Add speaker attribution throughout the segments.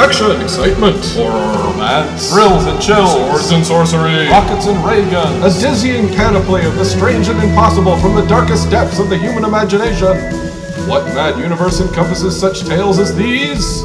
Speaker 1: action, excitement,
Speaker 2: Horror, romance,
Speaker 1: thrills and chills,
Speaker 2: swords and sorcery,
Speaker 1: rockets and ray guns, a dizzying panoply of the strange and impossible from the darkest depths of the human imagination. What mad universe encompasses such tales as these?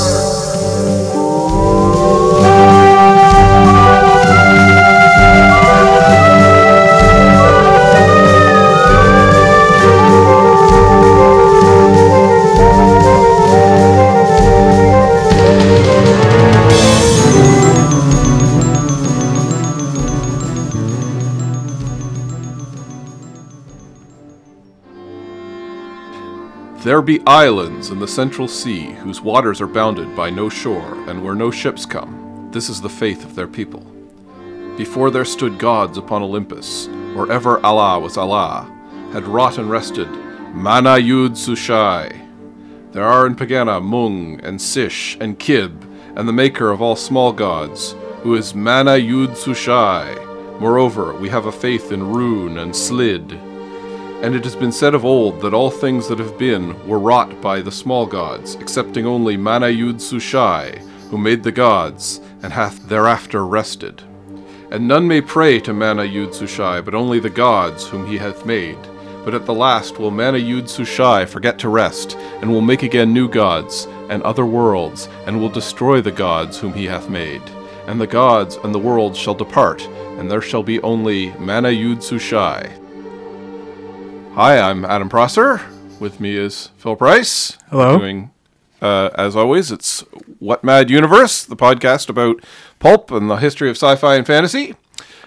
Speaker 3: There be islands in the central sea whose waters are bounded by no shore, and where no ships come. This is the faith of their people. Before there stood gods upon Olympus, or ever Allah was Allah, had wrought and rested Mana-Yood-Sushai. There are in Pegana Mung and Sish and Kib, and the maker of all small gods, who is Mana-Yood-Sushai. Moreover, we have a faith in Roon and Slid, and it has been said of old that all things that have been were wrought by the small gods, excepting only Mana-Yood-Sushai, who made the gods, and hath thereafter rested. And none may pray to Mana-Yood-Sushai, but only the gods whom he hath made. But at the last will Mana-Yood-Sushai forget to rest, and will make again new gods, and other worlds, and will destroy the gods whom he hath made. And the gods and the worlds shall depart, and there shall be only Mana-Yood-Sushai. Hi, I'm Adam Prosser. With me is Phil Price.
Speaker 4: Hello.
Speaker 3: Doing, uh, as always, it's What Mad Universe, the podcast about pulp and the history of sci-fi and fantasy.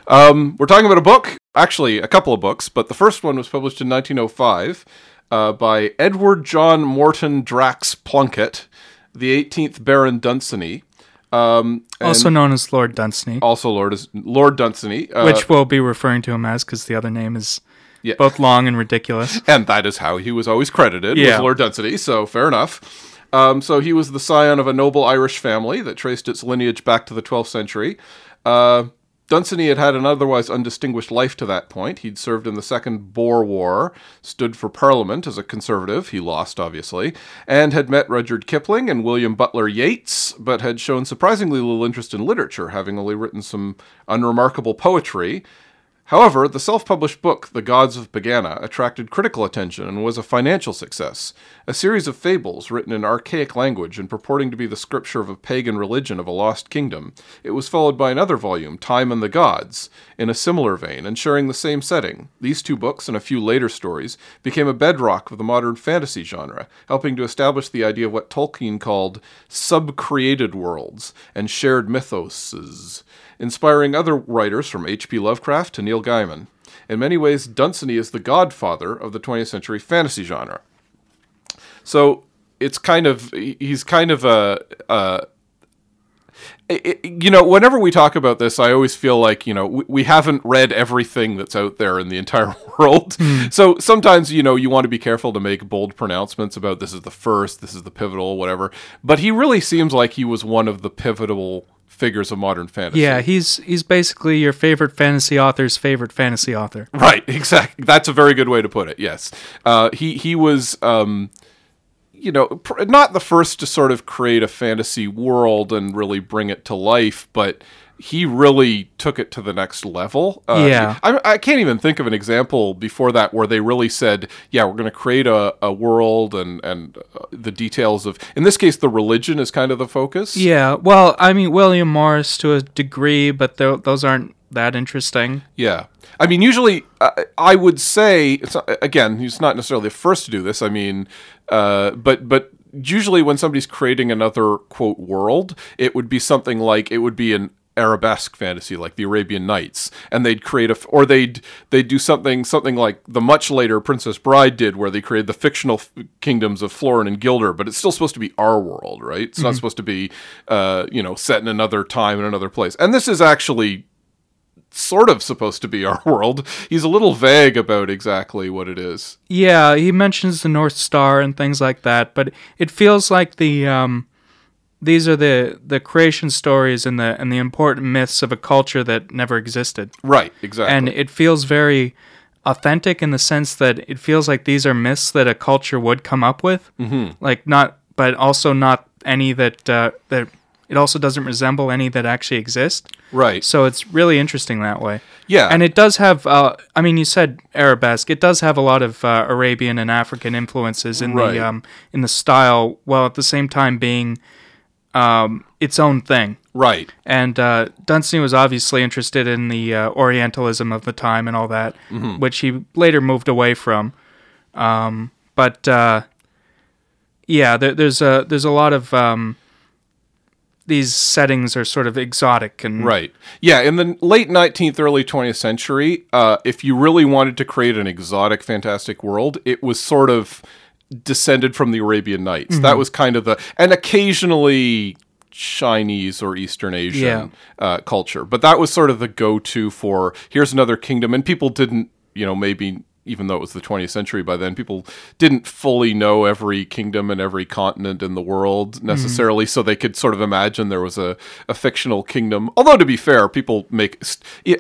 Speaker 3: Um, we're talking about a book, actually a couple of books, but the first one was published in 1905 uh, by Edward John Morton Drax Plunkett, the 18th Baron Dunsany. Um,
Speaker 4: also known as Lord Dunsany,
Speaker 3: also Lord is Lord Dunsany, uh,
Speaker 4: which we'll be referring to him as because the other name is
Speaker 3: Yeah.
Speaker 4: both long and ridiculous.
Speaker 3: and that is how he was always credited
Speaker 4: Yeah.
Speaker 3: Lord Dunsany. So fair enough. Um, so he was the scion of a noble Irish family that traced its lineage back to the 12th century. Uh, Dunsany had had an otherwise undistinguished life to that point. He'd served in the Second Boer War, stood for Parliament as a conservative, he lost obviously, and had met Rudyard Kipling and William Butler Yeats, but had shown surprisingly little interest in literature, having only written some unremarkable poetry. However, the self published book, The Gods of Pegana, attracted critical attention and was a financial success. A series of fables written in archaic language and purporting to be the scripture of a pagan religion of a lost kingdom. It was followed by another volume, Time and the Gods, in a similar vein and sharing the same setting. These two books and a few later stories became a bedrock of the modern fantasy genre, helping to establish the idea of what Tolkien called sub-created worlds and shared mythoses inspiring other writers from H.P. Lovecraft to Neil Gaiman. In many ways, Dunsany is the godfather of the 20th century fantasy genre. So it's kind of he's kind of a, a it- you know, whenever we talk about this, I always feel like, you know, we, we haven't read everything that's out there in the entire world. Hmm. So sometimes, you know, you want to be careful to make bold pronouncements about this is the first, this is the pivotal, whatever. But he really seems like he was one of the pivotal figures of modern fantasy.
Speaker 4: Yeah, he's he's basically your favorite fantasy author's favorite fantasy author.
Speaker 3: Right, exactly. That's a very good way to put it. Yes, uh, he he was, um, you know, pr- not the first to sort of create a fantasy world and really bring it to life, but he really took it to the next level. Uh,
Speaker 4: Yeah.
Speaker 3: I, I can't even think of an example before that where they really said, "Yeah, we're going to create a, a world and and uh, the details of." In this case, the religion is kind of the focus.
Speaker 4: Yeah, well, I mean William Morris to a degree, but those aren't that interesting.
Speaker 3: Yeah. I mean, usually uh, I would say, it's not, again, he's not necessarily the first to do this. I mean, uh, but but usually when somebody's creating another quote world, it would be something like it would be an arabesque fantasy like the Arabian Nights and they'd create a or they'd they'd do something something like the much later Princess Bride did where they created the fictional f- kingdoms of Florin and Gilder but it's still supposed to be our world right? It's not supposed to be uh you know set in another time in another place. And this is actually sort of supposed to be our world. He's a little vague about exactly what it is.
Speaker 4: Yeah, he mentions the North Star and things like that, but it feels like the um, these are the the creation stories and the and the important myths of a culture that never existed,
Speaker 3: right exactly
Speaker 4: and it feels very authentic in the sense that it feels like these are myths that a culture would come up with, mm-hmm. like not, but also not any that uh, that it also doesn't resemble any that actually exist.
Speaker 3: right
Speaker 4: So it's really interesting that way.
Speaker 3: Yeah.
Speaker 4: and it does have. Uh, I mean, you said arabesque. It does have a lot of uh, Arabian and African influences in
Speaker 3: Right.
Speaker 4: the um, in the style, while at the same time being um, its own thing.
Speaker 3: right
Speaker 4: And uh, Dunsany was obviously interested in the uh, Orientalism of the time and all that,
Speaker 3: Mm-hmm.
Speaker 4: which he later moved away from. Um, but uh, yeah, there, there's a there's a lot of um, these settings are sort of exotic and
Speaker 3: Right. Yeah. In the late 19th, early 20th century, uh, if you really wanted to create an exotic, fantastic world, it was sort of descended from the Arabian Nights. That was kind of the, and occasionally Chinese or Eastern Asian
Speaker 4: Yeah.
Speaker 3: uh, culture. But that was sort of the go to for here's another kingdom. And people didn't, you know, maybe. Even though it was the 20th century by then, people didn't fully know every kingdom and every continent in the world necessarily, so they could sort of imagine there was a, a fictional kingdom. Although, to be fair, people make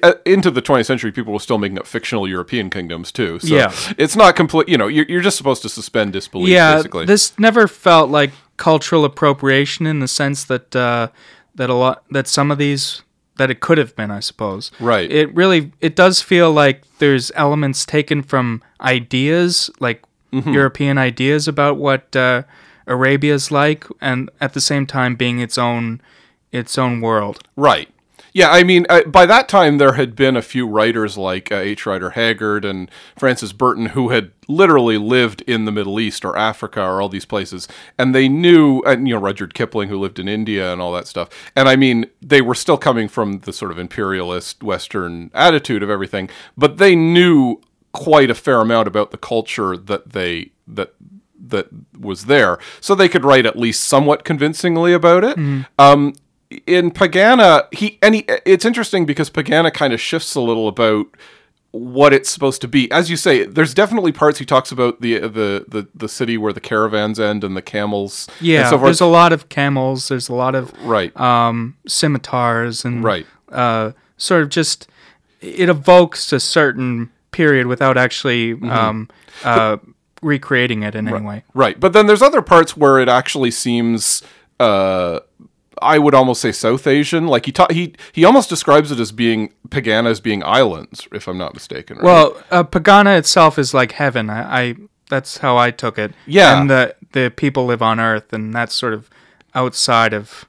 Speaker 3: uh, into the 20th century, people were still making up fictional European kingdoms too. So
Speaker 4: Yeah.
Speaker 3: it's not complete. You know, you're, you're just supposed to suspend disbelief,
Speaker 4: yeah,
Speaker 3: basically.
Speaker 4: this never felt like cultural appropriation in the sense that uh, that a lot that some of these that it could have been, I suppose.
Speaker 3: Right.
Speaker 4: It really it does feel like there's elements taken from ideas, like
Speaker 3: Mm-hmm.
Speaker 4: European ideas about what uh, Arabia's like, and at the same time being its own its own world.
Speaker 3: Right. Yeah, I mean, uh, by that time there had been a few writers like uh, H. Rider Haggard and Francis Burton who had literally lived in the Middle East or Africa or all these places, and they knew, and you know, Rudyard Kipling who lived in India and all that stuff. And I mean, they were still coming from the sort of imperialist Western attitude of everything, but they knew quite a fair amount about the culture that they that that was there, so they could write at least somewhat convincingly about it. Um, in Pegana, he and he, it's interesting because Pegana kind of shifts a little about what it's supposed to be. As you say, there's definitely parts he talks about the the the, the city where the caravans end and the camels.
Speaker 4: Yeah,
Speaker 3: and so forth.
Speaker 4: there's a lot of camels. There's a lot of
Speaker 3: right,
Speaker 4: um, scimitars and
Speaker 3: right,
Speaker 4: uh, sort of just it evokes a certain period without actually
Speaker 3: Mm-hmm.
Speaker 4: um, uh, recreating it in any way.
Speaker 3: right. But then there's other parts where it actually seems. Uh, I would almost say South Asian. Like he ta- he he almost describes it as being Pegana as being islands, if I'm not mistaken. Right?
Speaker 4: Well, uh, Pegana itself is like heaven. I, I that's how I took it.
Speaker 3: Yeah.
Speaker 4: and the the people live on Earth, and that's sort of outside of.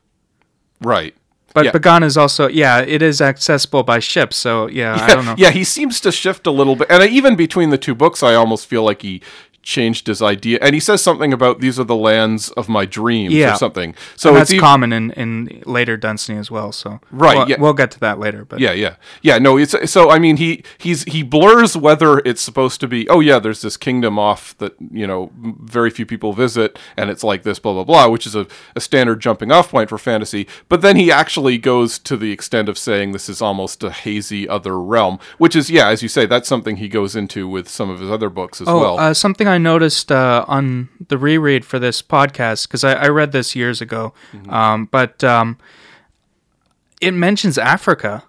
Speaker 3: right.
Speaker 4: But
Speaker 3: Yeah.
Speaker 4: Pegana is also yeah, it is accessible by ship. So yeah, I don't know.
Speaker 3: Yeah, he seems to shift a little bit. And even between the two books, I almost feel like he changed his idea. And he says something about these are the lands of my dreams
Speaker 4: Yeah.
Speaker 3: or something. So
Speaker 4: And
Speaker 3: it's
Speaker 4: that's
Speaker 3: even,
Speaker 4: common in, in later Dunsany as well. So
Speaker 3: Right,
Speaker 4: we'll,
Speaker 3: yeah.
Speaker 4: we'll get to that later. But
Speaker 3: Yeah, yeah, yeah. No, it's so. I mean, he he's he blurs whether it's supposed to be. Oh yeah, there's this kingdom off that you know very few people visit, and it's like this, blah blah blah, which is a, a standard jumping off point for fantasy. But then he actually goes to the extent of saying this is almost a hazy other realm, which is yeah, as you say, that's something he goes into with some of his other books as
Speaker 4: Oh,
Speaker 3: well.
Speaker 4: uh, something I noticed uh, on the reread for this podcast because I, I read this years ago,
Speaker 3: Mm-hmm.
Speaker 4: um, but um, it mentions Africa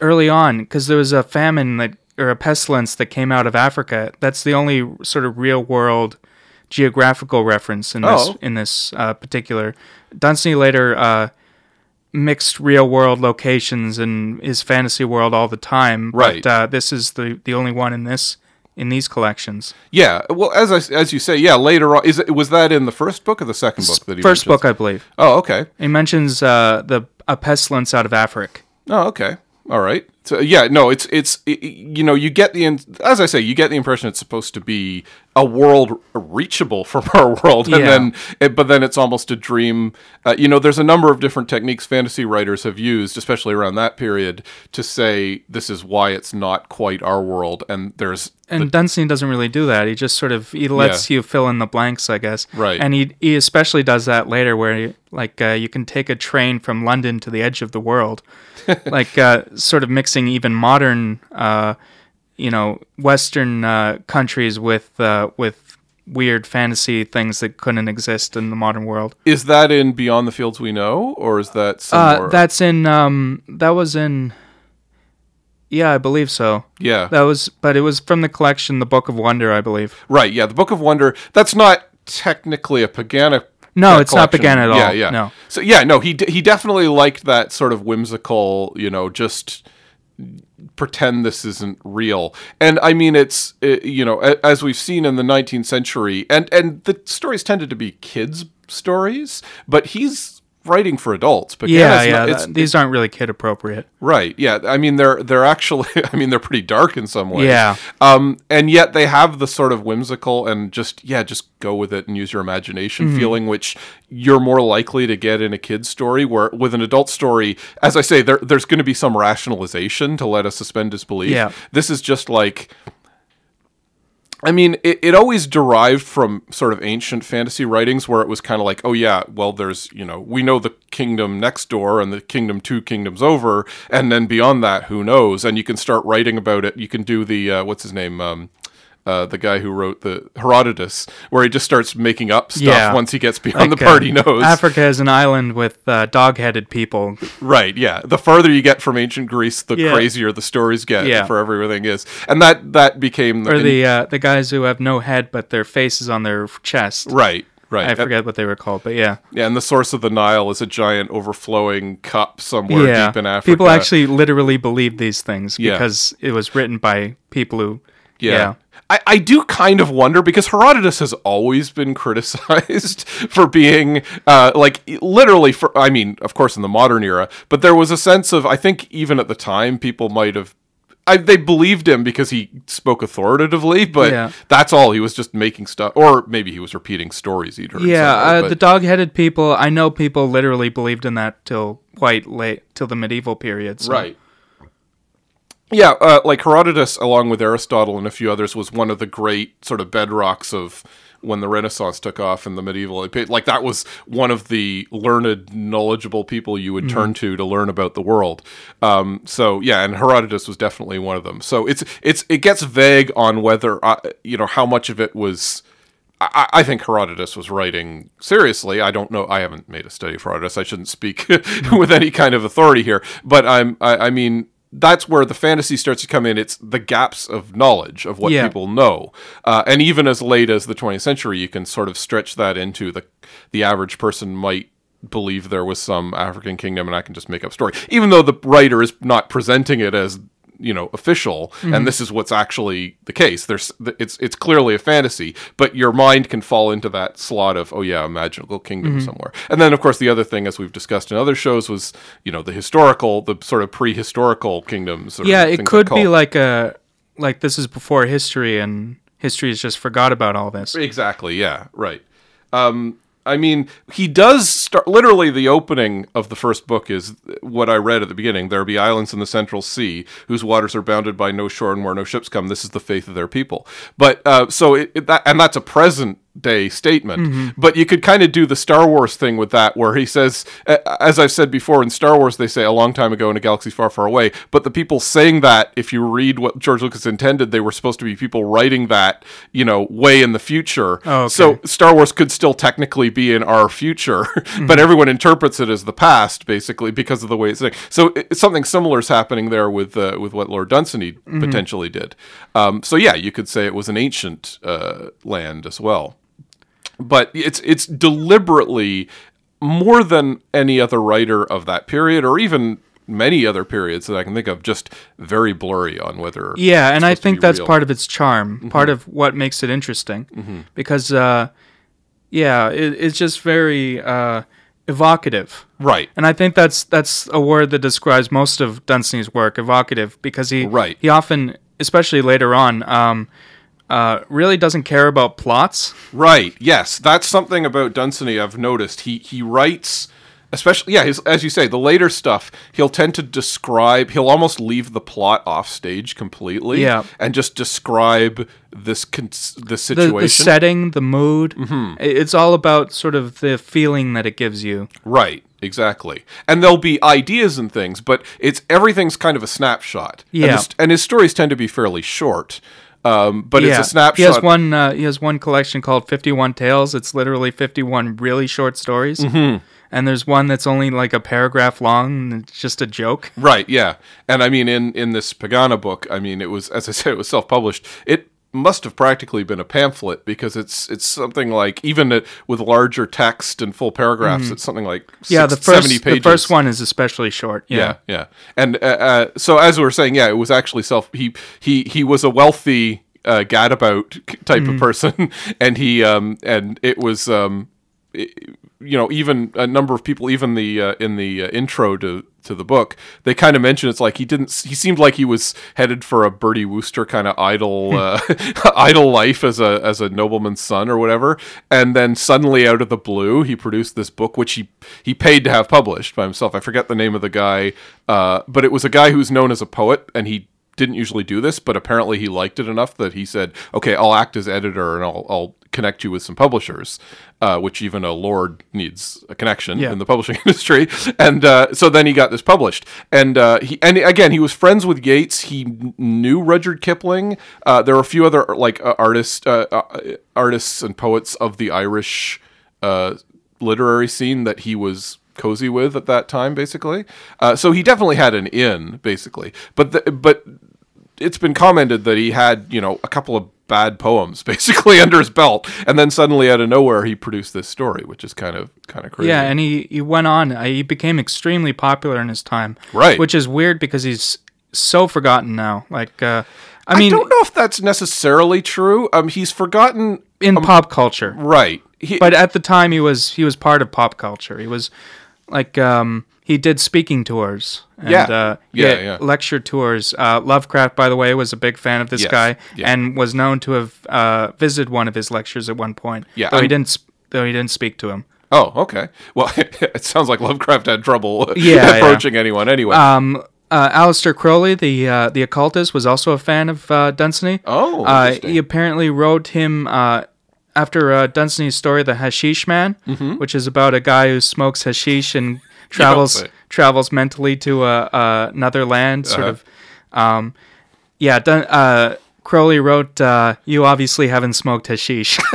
Speaker 4: early on because there was a famine that or a pestilence that came out of Africa. That's the only sort of real world geographical reference in this
Speaker 3: Oh.
Speaker 4: in this uh, particular. Dunsany later uh, mixed real world locations in his fantasy world all the time,
Speaker 3: Right.
Speaker 4: But uh, this is the the only one in this in these collections.
Speaker 3: Yeah, well, as I, as you say, yeah. Later on, is it was that in the first book or the second book that he
Speaker 4: First
Speaker 3: mentions?
Speaker 4: book, I believe.
Speaker 3: Oh, okay.
Speaker 4: He mentions uh, the a pestilence out of Africa.
Speaker 3: Oh, okay. All right. So yeah, no, it's it's it, you know you get the as I say you get the impression it's supposed to be a world reachable from our world, and
Speaker 4: Yeah.
Speaker 3: then it, but then it's almost a dream. Uh, you know, there's a number of different techniques fantasy writers have used, especially around that period, to say this is why it's not quite our world, and there's
Speaker 4: And Dunsany doesn't really do that. He just sort of he lets you fill in the blanks, I guess.
Speaker 3: Right.
Speaker 4: And he he especially does that later, where he, like uh, you can take a train from London to the edge of the world, like uh, sort of mixing even modern, uh, you know, Western uh, countries with uh, with weird fantasy things that couldn't exist in the modern world.
Speaker 3: is that in Beyond the Fields We Know, or is that somewhere?
Speaker 4: Uh, that's in um that was in. Yeah, I believe so.
Speaker 3: yeah,
Speaker 4: That was, but it was from the collection, The Book of Wonder, I believe.
Speaker 3: right. Yeah, the Book of Wonder. That's not technically a Pegana.
Speaker 4: No, it's not Pagan at all.
Speaker 3: yeah. yeah.
Speaker 4: No.
Speaker 3: So yeah, no, he d- he definitely liked that sort of whimsical, you know, just pretend this isn't real. And I mean, it's uh, you know, a- as we've seen in the 19th century, and and the stories tended to be kids' stories, but he's writing for adults. Pegana's
Speaker 4: Yeah,
Speaker 3: not-
Speaker 4: yeah.
Speaker 3: it's-
Speaker 4: that- these aren't really kid appropriate.
Speaker 3: Right. Yeah. I mean, they're they're actually. I mean, they're pretty dark in some ways.
Speaker 4: Yeah.
Speaker 3: Um, and yet they have the sort of whimsical and just yeah, just go with it and use your imagination
Speaker 4: Mm-hmm.
Speaker 3: feeling, which you're more likely to get in a kid's story. Where with an adult story, as I say, there there's going to be some rationalization to let us suspend disbelief.
Speaker 4: Yeah.
Speaker 3: This is just like. I mean, it, it always derived from sort of ancient fantasy writings where it was kind of like, oh, yeah, well, there's, you know, we know the kingdom next door and the kingdom two kingdoms over. And then beyond that, who knows? And you can start writing about it. You can do the, uh, what's his name? Um, uh, the guy who wrote the Herodotus, where he just starts making up stuff
Speaker 4: Yeah.
Speaker 3: once he gets beyond
Speaker 4: Like,
Speaker 3: the
Speaker 4: uh,
Speaker 3: party knows.
Speaker 4: Africa is an island with uh, dog-headed people.
Speaker 3: Right, yeah. The farther you get from ancient Greece, the
Speaker 4: Yeah.
Speaker 3: crazier the stories get
Speaker 4: Yeah.
Speaker 3: for everything is. And that that became
Speaker 4: Or the uh, the guys who have no head but their face is on their chest.
Speaker 3: right, right.
Speaker 4: I forget what they were called, but yeah.
Speaker 3: Yeah, and the source of the Nile is a giant overflowing cup somewhere
Speaker 4: yeah.
Speaker 3: deep in Africa.
Speaker 4: People actually literally believed these things
Speaker 3: Yeah.
Speaker 4: because it was written by people who.
Speaker 3: yeah.
Speaker 4: yeah.
Speaker 3: I, I do kind of wonder because Herodotus has always been criticized for being uh, like literally for I mean of course in the modern era but there was a sense of I think even at the time people might have I, they believed him because he spoke authoritatively but
Speaker 4: Yeah.
Speaker 3: that's all he was just making stuff or maybe he was repeating stories he'd heard
Speaker 4: Yeah, uh, the dog-headed people. I know people literally believed in that till quite late, till the medieval period. so-
Speaker 3: Right. Yeah, uh, like Herodotus, along with Aristotle and a few others, was one of the great sort of bedrocks of when the Renaissance took off in the medieval. Like that was one of the learned, knowledgeable people you would turn to to learn about the world. Um, so yeah, and Herodotus was definitely one of them. So it's it's it gets vague on whether uh, you know how much of it was. I, I think Herodotus was writing seriously. I don't know. I haven't made a study of Herodotus. I shouldn't speak with any kind of authority here. But I'm. I, I mean, that's where the fantasy starts to come in. It's the gaps of knowledge of what
Speaker 4: Yeah.
Speaker 3: people know, uh, and even as late as the 20th century, you can sort of stretch that into the the average person might believe there was some African kingdom, and I can just make up story, even though the writer is not presenting it as you know official and this is what's actually the case there's it's it's clearly a fantasy but your mind can fall into that slot of oh yeah a magical kingdom somewhere and then of course the other thing as we've discussed in other shows was you know the historical the sort of prehistorical kingdoms or
Speaker 4: Yeah, it could be like a like this is before history, and history has just forgot about all this.
Speaker 3: Exactly. Yeah. Right. Um, I mean, he does start. Literally, the opening of the first book is what I read at the beginning. There be islands in the central sea, whose waters are bounded by no shore, and where no ships come. This is the faith of their people. But uh, so it, it- that, and that's a present day statement. But you could kind of do the Star Wars thing with that, where he says, as I've said before, in Star Wars they say a long time ago in a galaxy far, far away. But the people saying that, if you read what George Lucas intended, they were supposed to be people writing that, you know, way in the future.
Speaker 4: Oh, okay.
Speaker 3: So Star Wars could still technically be in our future, but everyone interprets it as the past, basically, because of the way it's. Saying. So it, something similar is happening there with uh, with what Lord Dunsany potentially did. Um, so yeah, you could say it was an ancient uh, land as well, but it's it's deliberately more than any other writer of that period, or even many other periods that I can think of, just very blurry on whether.
Speaker 4: Yeah, and I think that's
Speaker 3: real.
Speaker 4: part of its charm, part of what makes it interesting, because uh, yeah, it, it's just very. Uh, evocative.
Speaker 3: Right.
Speaker 4: And I think that's that's a word that describes most of Dunsany's work, evocative, because he
Speaker 3: Right.
Speaker 4: he often, especially later on, um, uh, really doesn't care about plots.
Speaker 3: Right. Yes, that's something about Dunsany I've noticed. He he writes, especially yeah, his, as you say, the later stuff. He'll tend to describe. He'll almost leave the plot off stage completely.
Speaker 4: Yeah.
Speaker 3: and just describe this con-
Speaker 4: The,
Speaker 3: situation.
Speaker 4: the setting, the mood, i- it's all about sort of the feeling that it gives you.
Speaker 3: Right, exactly. And there'll be ideas and things, but it's everything's kind of a snapshot. And
Speaker 4: Yeah.
Speaker 3: his, and his stories tend to be fairly short. Um, but
Speaker 4: yeah,
Speaker 3: it's a snapshot.
Speaker 4: He has one. Uh, he has one collection called Fifty One Tales. It's literally fifty one really short stories. Mm-hmm. And there's one that's only like a paragraph long. And it's just a joke.
Speaker 3: Right, yeah. And I mean in in this Pegana book, I mean it was as I said it was self-published. It must have practically been a pamphlet because it's it's something like even it, with larger text and full paragraphs it's something like
Speaker 4: Mm-hmm. Yeah,
Speaker 3: six-
Speaker 4: the first
Speaker 3: 70 pages.
Speaker 4: the first one is especially short. Yeah.
Speaker 3: Yeah, yeah. And uh, uh, so as we were saying, yeah, it was actually self. He he he was a wealthy uh, gadabout type
Speaker 4: Mm-hmm.
Speaker 3: of person, and he um and it was um i- you know even a number of people even the uh, in the uh, intro to to the book they kind of mention it's like he didn't he seemed like he was headed for a Bertie Wooster kind of idle uh, idle life as a as a nobleman's son or whatever. And then suddenly out of the blue he produced this book which he he paid to have published by himself. I forget the name of the guy uh, but it was a guy who's known as a poet and he didn't usually do this, but apparently he liked it enough that he said, "Okay, I'll act as editor and I'll, I'll connect you with some publishers," uh, which even a lord needs a connection
Speaker 4: Yeah.
Speaker 3: in the publishing industry. And uh, so then he got this published, and uh, he and again he was friends with Yeats. He knew Rudyard Kipling. Uh, there were a few other like uh, artists, uh, uh, artists and poets of the Irish uh, literary scene that he was cozy with at that time, basically. Uh, so he definitely had an in, basically. But the, but it's been commented that he had you know a couple of bad poems basically under his belt, and then suddenly out of nowhere he produced this story, which is kind of kind of crazy.
Speaker 4: Yeah, and he, he went on. Uh, he became extremely popular in his time.
Speaker 3: Right.
Speaker 4: Which is weird because he's so forgotten now. Like, uh, I mean, I
Speaker 3: don't know if that's necessarily true. Um, he's forgotten.
Speaker 4: in pop culture.
Speaker 3: Right. He,
Speaker 4: But at the time, he was he was part of pop culture. He was like um, he did speaking tours. And,
Speaker 3: Yeah.
Speaker 4: uh,
Speaker 3: Yeah,
Speaker 4: yeah,
Speaker 3: yeah.
Speaker 4: lecture tours. Uh, Lovecraft, by the way, was a big fan of this
Speaker 3: Yes,
Speaker 4: guy
Speaker 3: yeah.
Speaker 4: and was known to have uh, visited one of his lectures at one point.
Speaker 3: Yeah,
Speaker 4: though he didn't though he didn't speak to him.
Speaker 3: oh, okay. Well, it sounds like Lovecraft had trouble
Speaker 4: Yeah,
Speaker 3: approaching anyone anyway.
Speaker 4: Um, uh, Aleister Crowley, the uh, the occultist, was also a fan of uh, Dunsany.
Speaker 3: Oh,
Speaker 4: uh, he apparently wrote him uh, after uh, Dunsany's story, "The Hashish Man," which is about a guy who smokes hashish and travels travels mentally to uh, uh, another land. Sort
Speaker 3: Uh-huh.
Speaker 4: of, um, yeah. Dun- uh, Crowley wrote, uh, "You obviously haven't smoked hashish."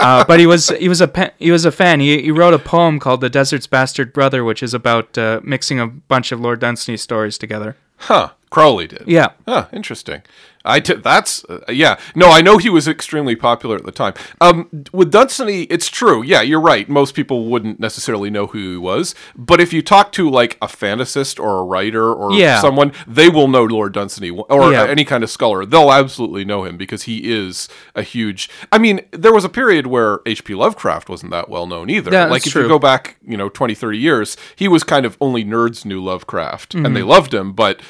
Speaker 4: Uh, but he was he was a pa- he was a fan. He, he wrote a poem called "The Desert's Bastard Brother," which is about uh, mixing a bunch of Lord Dunsany stories together.
Speaker 3: huh. Crowley did.
Speaker 4: Yeah,
Speaker 3: Huh, interesting. I t- that's uh, yeah. No, I know he was extremely popular at the time. Um, with Dunsany, it's true. Yeah, you're right. Most people wouldn't necessarily know who he was, but if you talk to like a fantasist or a writer or
Speaker 4: Yeah.
Speaker 3: someone, they will know Lord Dunsany or
Speaker 4: Yeah.
Speaker 3: any kind of scholar. They'll absolutely know him because he is a huge. I mean, there was a period where H.P. Lovecraft wasn't that well known either.
Speaker 4: Yeah,
Speaker 3: like
Speaker 4: that's
Speaker 3: if you go back, you know, 20, 30 years, he was kind of only nerds knew Lovecraft and
Speaker 4: Mm-hmm.
Speaker 3: they loved him, but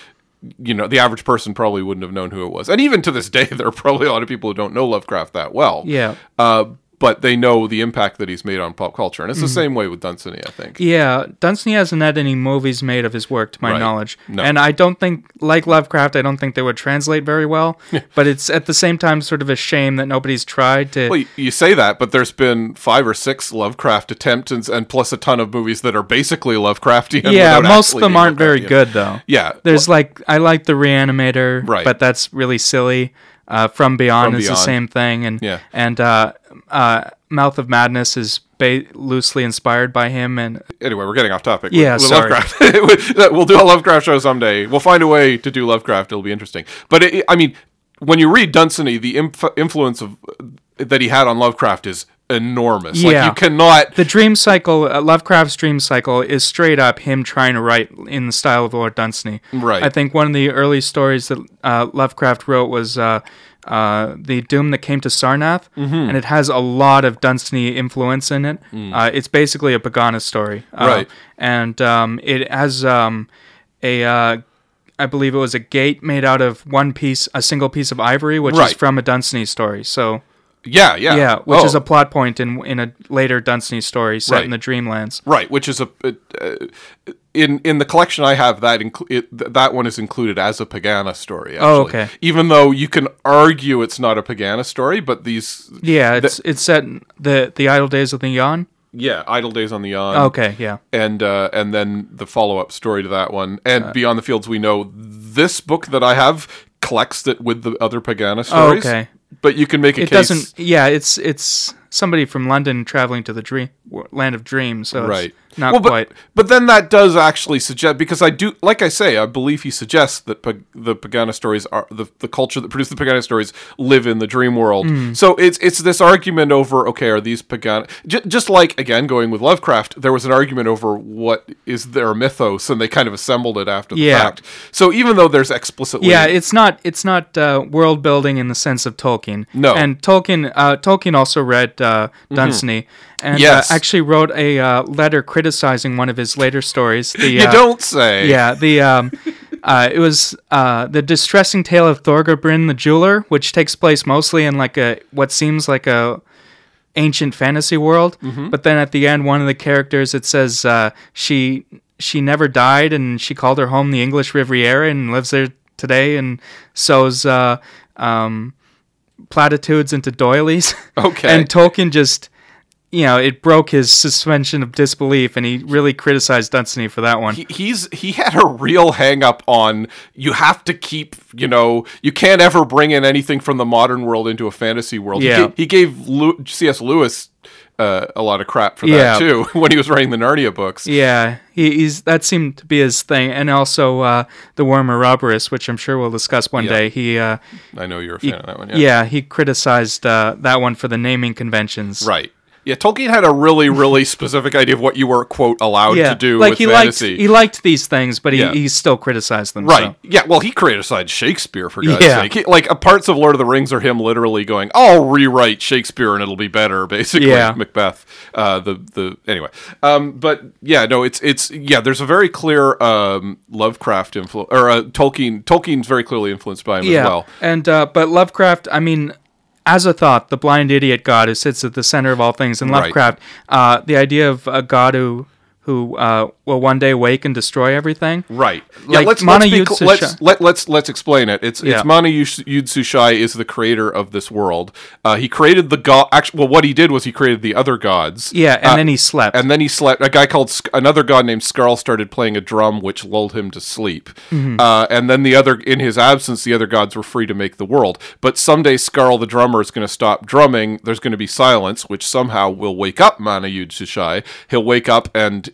Speaker 3: you know, the average person probably wouldn't have known who it was. And even to this day, there are probably a lot of people who don't know Lovecraft that well.
Speaker 4: Yeah.
Speaker 3: Uh, but they know the impact that he's made on pop culture. And it's the same way with Dunsany, I think.
Speaker 4: yeah. Dunsany hasn't had any movies made of his work, to my
Speaker 3: Right.
Speaker 4: knowledge,
Speaker 3: No.
Speaker 4: and I don't think, like Lovecraft, I don't think they would translate very well. but it's at the same time sort of a shame that nobody's tried to.
Speaker 3: Well, you- say that, but there's been five or six Lovecraft attempts and, and plus a ton of movies that are basically Lovecraftian.
Speaker 4: yeah, most of them aren't very good though.
Speaker 3: Yeah.
Speaker 4: There's like I like the Reanimator,
Speaker 3: Right.
Speaker 4: but that's really silly. Uh, From Beyond
Speaker 3: From
Speaker 4: is the same thing, and
Speaker 3: Yeah.
Speaker 4: and uh, uh, Mouth of Madness is ba- loosely inspired by him, and
Speaker 3: anyway, we're getting off topic.
Speaker 4: Yeah,
Speaker 3: with
Speaker 4: sorry.
Speaker 3: Lovecraft. we'll do a Lovecraft show someday. We'll find a way to do Lovecraft. It'll be interesting. But it, I mean, when you read Dunsany, the inf- influence of that he had on Lovecraft is enormous. Like
Speaker 4: Yeah.
Speaker 3: you cannot.
Speaker 4: the dream cycle, uh, Lovecraft's dream cycle, is straight up him trying to write in the style of Lord Dunsany.
Speaker 3: Right.
Speaker 4: I think one of the early stories that uh, Lovecraft wrote was uh, uh, the Doom that came to Sarnath, and it has a lot of Dunsany influence in it. Uh, it's basically a Pegana story, uh,
Speaker 3: Right.
Speaker 4: And um, it has um, a, uh, I believe it was a gate made out of one piece, a single piece of ivory, which is from a Dunsany story. So
Speaker 3: Yeah, yeah,
Speaker 4: yeah, which
Speaker 3: Oh,
Speaker 4: is a plot point in in a later Dunsany story set in the Dreamlands.
Speaker 3: right. Which is a uh, in in the collection I have that inclu- it, th- that one is included as a Pegana story. Actually.
Speaker 4: Oh, okay.
Speaker 3: Even though you can argue it's not a Pegana story, but these
Speaker 4: Yeah, it's it's set in the the idle days of the Yann.
Speaker 3: yeah, Idle Days on the Yann.
Speaker 4: Okay, yeah.
Speaker 3: and uh, and then the follow up story to that one, and
Speaker 4: Uh,
Speaker 3: Beyond the Fields we know. This book that I have collects it with the other Pegana stories.
Speaker 4: Oh, okay.
Speaker 3: But you can make a case
Speaker 4: It
Speaker 3: case.
Speaker 4: doesn't. Yeah, it's it's somebody from London traveling to the dream land of dreams. So
Speaker 3: right
Speaker 4: not
Speaker 3: well, but,
Speaker 4: quite.
Speaker 3: but then that does actually suggest because i do like i say i believe he suggests that the pegana stories are the, the culture that produced the pegana stories live in the dream world
Speaker 4: Hmm.
Speaker 3: so it's it's this argument over okay are these pegana j- just like again going with lovecraft there was an argument over what is their mythos and they kind of assembled it after the
Speaker 4: Yeah.
Speaker 3: fact so even though there's explicitly
Speaker 4: Yeah, it's not it's not uh, world building in the sense of Tolkien.
Speaker 3: No. Mm-hmm.
Speaker 4: and Tolkien uh, Tolkien also read uh, Dunsany and
Speaker 3: Yes.
Speaker 4: uh, actually wrote a uh, letter criticizing one of his later stories. The,
Speaker 3: you
Speaker 4: uh,
Speaker 3: don't say
Speaker 4: Yeah, the um, uh, it was uh, the distressing tale of Thangobrind the jeweler, which takes place mostly in like a what seems like a ancient fantasy world.
Speaker 3: Mm-hmm.
Speaker 4: But then at the end, one of the characters it says uh, she she never died and she called her home the English Riviera and lives there today and sews uh, um, platitudes into doilies.
Speaker 3: Okay.
Speaker 4: and Tolkien just. You know, it broke his suspension of disbelief, and he really criticized Dunsany for that one.
Speaker 3: he, he's he had a real hang up on you have to keep you know you can't ever bring in anything from the modern world into a fantasy world he,
Speaker 4: Yeah.
Speaker 3: he gave Lew- cs lewis uh, a lot of crap for that
Speaker 4: Yeah.
Speaker 3: too when he was writing the narnia books
Speaker 4: Yeah, he, he's that seemed to be his thing, and also uh, the worm Ouroboros, which I'm sure we'll discuss one
Speaker 3: Yeah.
Speaker 4: day. He, uh,
Speaker 3: i know you're a fan of that one
Speaker 4: yeah.
Speaker 3: yeah.
Speaker 4: he criticized uh, that one for the naming conventions.
Speaker 3: right yeah tolkien had a really really specific idea of what you were quote allowed
Speaker 4: Yeah,
Speaker 3: to do
Speaker 4: like
Speaker 3: with
Speaker 4: he
Speaker 3: fantasy
Speaker 4: liked he liked these things, but he,
Speaker 3: Yeah.
Speaker 4: he still criticized them.
Speaker 3: Right.
Speaker 4: so.
Speaker 3: Yeah. Well, he criticized Shakespeare for God's
Speaker 4: Yeah.
Speaker 3: sake. He, like parts of Lord of the Rings are him literally going, "I'll rewrite Shakespeare and it'll be better." Basically,
Speaker 4: Yeah.
Speaker 3: Macbeth. Uh, the the anyway. Um, but yeah, no, it's it's yeah. There's a very clear um, Lovecraft influence or uh, Tolkien. Tolkien's very clearly influenced by him as well.
Speaker 4: and uh, but Lovecraft, I mean, as a thought, the blind idiot god who sits at the center of all things in
Speaker 3: Right.
Speaker 4: Lovecraft, uh, the idea of a god who who uh, will one day wake and destroy everything.
Speaker 3: Right.
Speaker 4: Like,
Speaker 3: yeah, let's
Speaker 4: Mana
Speaker 3: let's, be
Speaker 4: Yud
Speaker 3: let's let, let's let's explain it. It's
Speaker 4: Yeah.
Speaker 3: it's Mana Yud Sushai is the creator of this world. Uh, he created the god. Actually, well, what he did was he created the other gods.
Speaker 4: Yeah, and
Speaker 3: Uh,
Speaker 4: then he slept.
Speaker 3: And then he slept. A guy called Sk- another god named Skarl started playing a drum, which lulled him to sleep.
Speaker 4: Mm-hmm.
Speaker 3: Uh, and then the other, in his absence, the other gods were free to make the world. But someday Skarl the drummer is going to stop drumming. There's going to be silence, which somehow will wake up Mana-Yood-Sushai. He'll wake up and.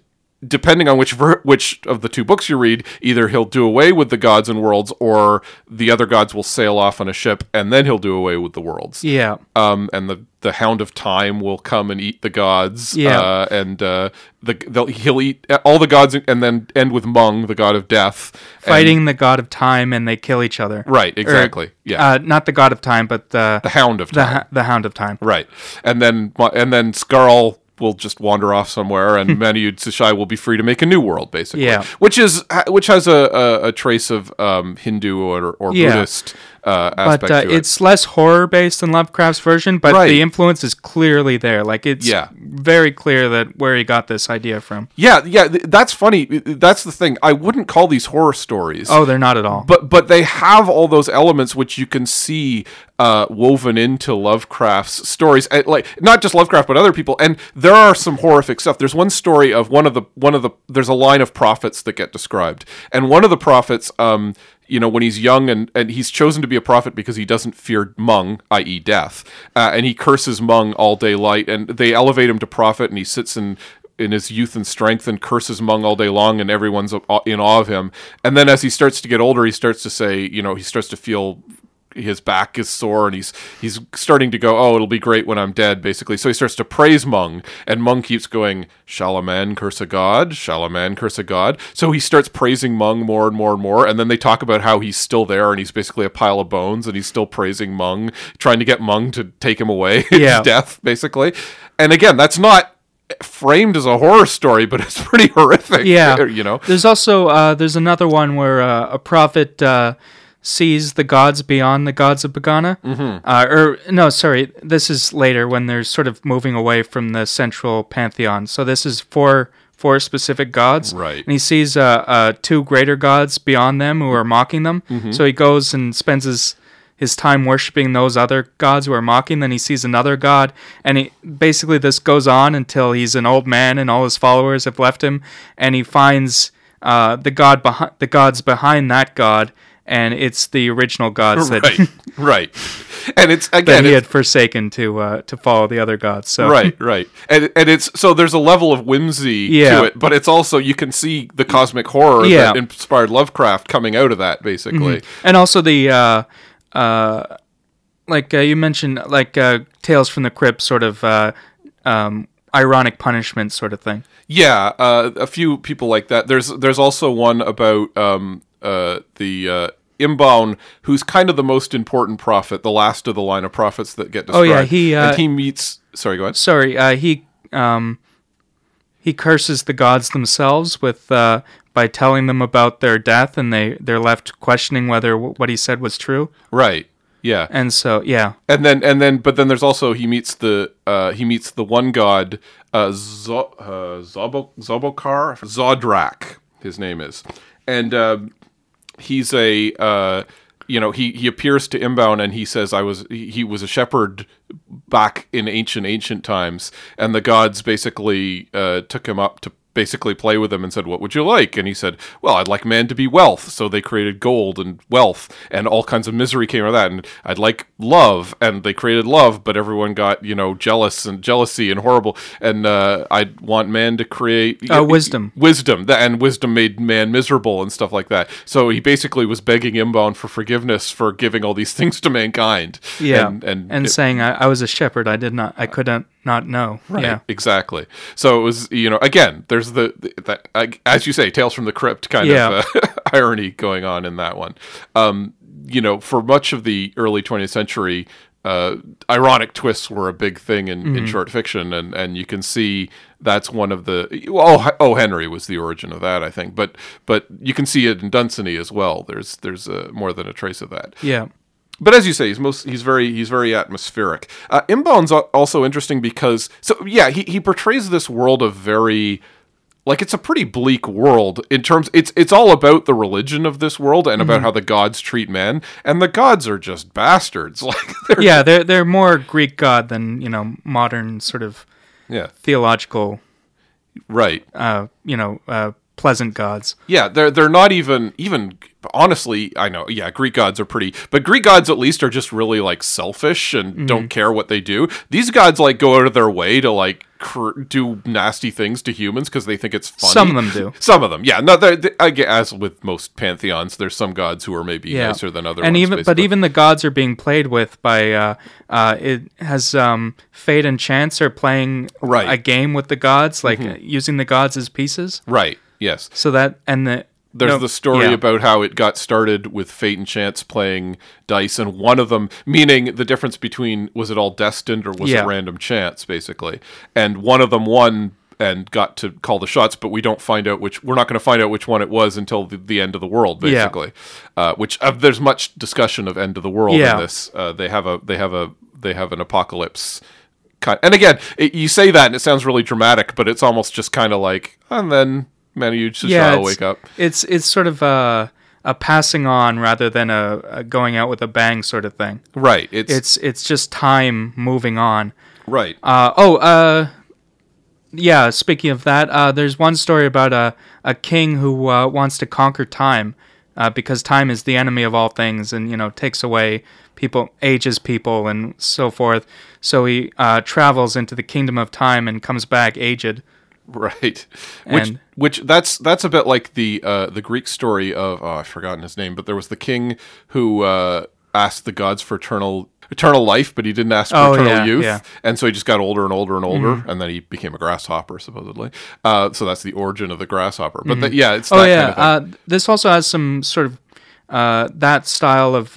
Speaker 3: Depending on which ver- which of the two books you read, either he'll do away with the gods and worlds, or the other gods will sail off on a ship, and then he'll do away with the worlds
Speaker 4: yeah,
Speaker 3: um, and the the Hound of Time will come and eat the gods.
Speaker 4: Yeah.
Speaker 3: uh, and uh, the they'll, he'll eat all the gods, and then end with Mung, the god of death, and-
Speaker 4: fighting the god of time, and they kill each other.
Speaker 3: right,
Speaker 4: Or,
Speaker 3: exactly. yeah,
Speaker 4: Uh, not the god of time, but the
Speaker 3: the Hound of Time.
Speaker 4: ha- the hound of time.
Speaker 3: Right, and then and then Skarl will just wander off somewhere, and Mana-Yood-Sushai will be free to make a new world, basically.
Speaker 4: Yeah.
Speaker 3: which is which has a, a, a trace of um, Hindu or, or
Speaker 4: Yeah.
Speaker 3: Buddhist uh,
Speaker 4: But uh,
Speaker 3: it.
Speaker 4: it's less horror based than Lovecraft's version, but
Speaker 3: Right.
Speaker 4: the influence is clearly there. Like it's
Speaker 3: Yeah.
Speaker 4: very clear that where he got this idea from.
Speaker 3: yeah, yeah. th- That's funny. That's the thing. I wouldn't call these horror stories.
Speaker 4: Oh, they're not at all.
Speaker 3: but but they have all those elements which you can see uh, woven into Lovecraft's stories, and, like not just Lovecraft but other people. And there are some horrific stuff. There's one story of one of the one of the there's a line of prophets that get described, and one of the prophets, um, you know, when he's young and and he's chosen to be a prophet because he doesn't fear Mung, i.e., death, uh, and he curses Mung all day light, and they elevate him to prophet, and he sits in in his youth and strength and curses Mung all day long, and everyone's in awe of him. And then as he starts to get older, he starts to say, you know, he starts to feel his back is sore and he's he's starting to go oh it'll be great when i'm dead basically so he starts to praise mung and mung keeps going shall a man curse a god shall a man curse a god so he starts praising mung more and more and more and then they talk about how he's still there and he's basically a pile of bones and he's still praising mung trying to get mung to take him away
Speaker 4: Yeah.
Speaker 3: death basically and again that's not framed as a horror story but it's pretty horrific
Speaker 4: Yeah.
Speaker 3: you know
Speaker 4: There's also uh, there's another one where uh, a prophet uh, sees the gods beyond the gods of Pegana. Mm-hmm. Uh, or no, sorry, this is later when they're sort of moving away from the central pantheon. So this is for four specific gods.
Speaker 3: Right.
Speaker 4: And he sees uh, uh, two greater gods beyond them who are mocking them.
Speaker 3: Mm-hmm.
Speaker 4: So he goes and spends his his time worshiping those other gods who are mocking. Then he sees another god, and he basically this goes on until he's an old man and all his followers have left him, and he finds uh, the god behind the gods behind that god, and it's the original gods that,
Speaker 3: right right and it's
Speaker 4: that
Speaker 3: again
Speaker 4: he
Speaker 3: it's-
Speaker 4: had forsaken to uh, to follow the other gods. So
Speaker 3: right right and and it's so there's a level of whimsy
Speaker 4: Yeah.
Speaker 3: to it but it's also you can see the cosmic horror
Speaker 4: Yeah.
Speaker 3: that inspired lovecraft coming out of that basically
Speaker 4: and also the uh, uh, like uh, you mentioned, like uh, Tales from the Crypt, sort of uh, um, ironic punishment sort of thing.
Speaker 3: yeah uh, a few people like that there's there's also one about um uh the uh Imbaun, who's kind of the most important prophet, the last of the line of prophets that get described.
Speaker 4: Oh, yeah, he, uh,
Speaker 3: and he meets. Sorry, go ahead.
Speaker 4: Sorry, uh, he um, he curses the gods themselves with uh, by telling them about their death, and they they're left questioning whether w- what he said was true.
Speaker 3: Right. Yeah.
Speaker 4: And so, yeah,
Speaker 3: and then and then but then there's also he meets the uh he meets the one god uh, Zo- uh Zobo- Zobokar Zodrak his name is and um he's a uh you know he he appears to Imbaun and he says I was he was a shepherd back in ancient ancient times. And the gods basically uh took him up to basically play with him and said what would you like? And he said well I'd like man to be wealth. So they created gold and wealth and all kinds of misery came out of that. And I'd like love and they created love but everyone got you know jealous and jealousy and horrible. And uh, I'd want man to create
Speaker 4: Uh, wisdom.
Speaker 3: wisdom. And wisdom made man miserable and stuff like that. So he basically was begging Imbaun for forgiveness for giving all these things to mankind.
Speaker 4: Yeah,
Speaker 3: and and,
Speaker 4: and
Speaker 3: it-
Speaker 4: saying I, I was a shepherd, I did not, I couldn't not know. Yeah,
Speaker 3: exactly so it was you know again there's the, the that uh, as you say tales from the crypt kind
Speaker 4: Yeah.
Speaker 3: of uh, irony going on in that one um you know for much of the early 20th century uh, ironic twists were a big thing in,
Speaker 4: Mm-hmm.
Speaker 3: in short fiction, and, and you can see that's one of the oh oh Henry was the origin of that I think, but but you can see it in Dunsany as well. There's there's uh, more than a trace of that
Speaker 4: yeah,
Speaker 3: but as you say, he's most he's very he's very atmospheric. Uh, Imbaun's also interesting because so yeah, he he portrays this world of very like it's a pretty bleak world in terms it's it's all about the religion of this world and
Speaker 4: Mm-hmm.
Speaker 3: about how the gods treat men and the gods are just bastards like they're,
Speaker 4: yeah. They're they're more Greek god than you know modern sort of
Speaker 3: yeah
Speaker 4: theological,
Speaker 3: right
Speaker 4: uh, you know, uh, pleasant gods.
Speaker 3: yeah they're they're not even even honestly I know yeah Greek gods are pretty but Greek gods at least are just really like selfish and
Speaker 4: Mm-hmm.
Speaker 3: don't care what they do these gods like go out of their way to like cr- do nasty things to humans because they think it's funny
Speaker 4: Some of them do.
Speaker 3: some of them yeah no they're, they, as with most pantheons there's some gods who are maybe
Speaker 4: Yeah,
Speaker 3: nicer than other
Speaker 4: and
Speaker 3: ones
Speaker 4: even but even the gods are being played with by uh, uh, it has um, Fate and Chance are playing
Speaker 3: Right. Mm-hmm.
Speaker 4: a game with the gods, like uh, using the gods as pieces.
Speaker 3: right yes
Speaker 4: So that and the
Speaker 3: There's
Speaker 4: no,
Speaker 3: the story
Speaker 4: yeah.
Speaker 3: about how it got started with Fate and Chance playing dice, and one of them, meaning the difference between was it all destined or was
Speaker 4: Yeah.
Speaker 3: it random chance, basically. And one of them won and got to call the shots, but we don't find out which. We're not going to find out which one it was until the, the end of the world,
Speaker 4: Yeah.
Speaker 3: basically. Uh, which uh, there's much discussion of end of the world
Speaker 4: Yeah.
Speaker 3: in this. Uh, they have a they have a they have an apocalypse. Kind, and again, it, you say that and it sounds really dramatic, but it's almost just kind of like, and then Manu
Speaker 4: yeah,
Speaker 3: shall
Speaker 4: it's,
Speaker 3: wake up.
Speaker 4: It's it's sort of a a passing on rather than a, a going out with a bang sort of thing.
Speaker 3: Right. It's,
Speaker 4: It's it's just time moving on.
Speaker 3: right.
Speaker 4: Uh, oh, uh, yeah. Speaking of that, uh, there's one story about a a king who uh, wants to conquer time, uh, because time is the enemy of all things, and you know takes away people, ages people, and so forth. So he uh, travels into the kingdom of time and comes back aged.
Speaker 3: Right. Which
Speaker 4: And-
Speaker 3: which that's that's a bit like the uh, the Greek story of oh I've forgotten his name, but there was the king who uh, asked the gods for eternal eternal life, but he didn't ask for
Speaker 4: Oh,
Speaker 3: eternal
Speaker 4: yeah,
Speaker 3: youth,
Speaker 4: yeah.
Speaker 3: and so he just got older and older and older, and then he became a grasshopper supposedly. Uh, so that's the origin of the grasshopper. But the, yeah, it's
Speaker 4: Oh
Speaker 3: that
Speaker 4: yeah,
Speaker 3: kind of thing.
Speaker 4: uh, this also has some sort of uh, that style of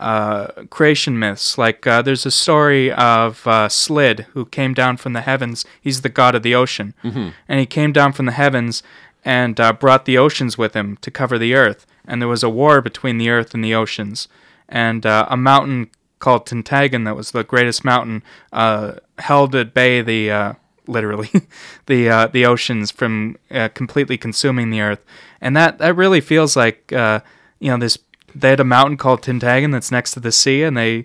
Speaker 4: uh, creation myths. Like uh, there's a story of uh, Slid who came down from the heavens. He's the god of the ocean,
Speaker 3: Mm-hmm.
Speaker 4: and he came down from the heavens and uh, brought the oceans with him to cover the earth. And there was a war between the earth and the oceans, and uh, a mountain called Tintaggon, that was the greatest mountain, uh, held at bay the uh, literally the uh, the oceans from uh, completely consuming the earth, and that that really feels like uh, you know this. They had a mountain called Tintaggon that's next to the sea, and they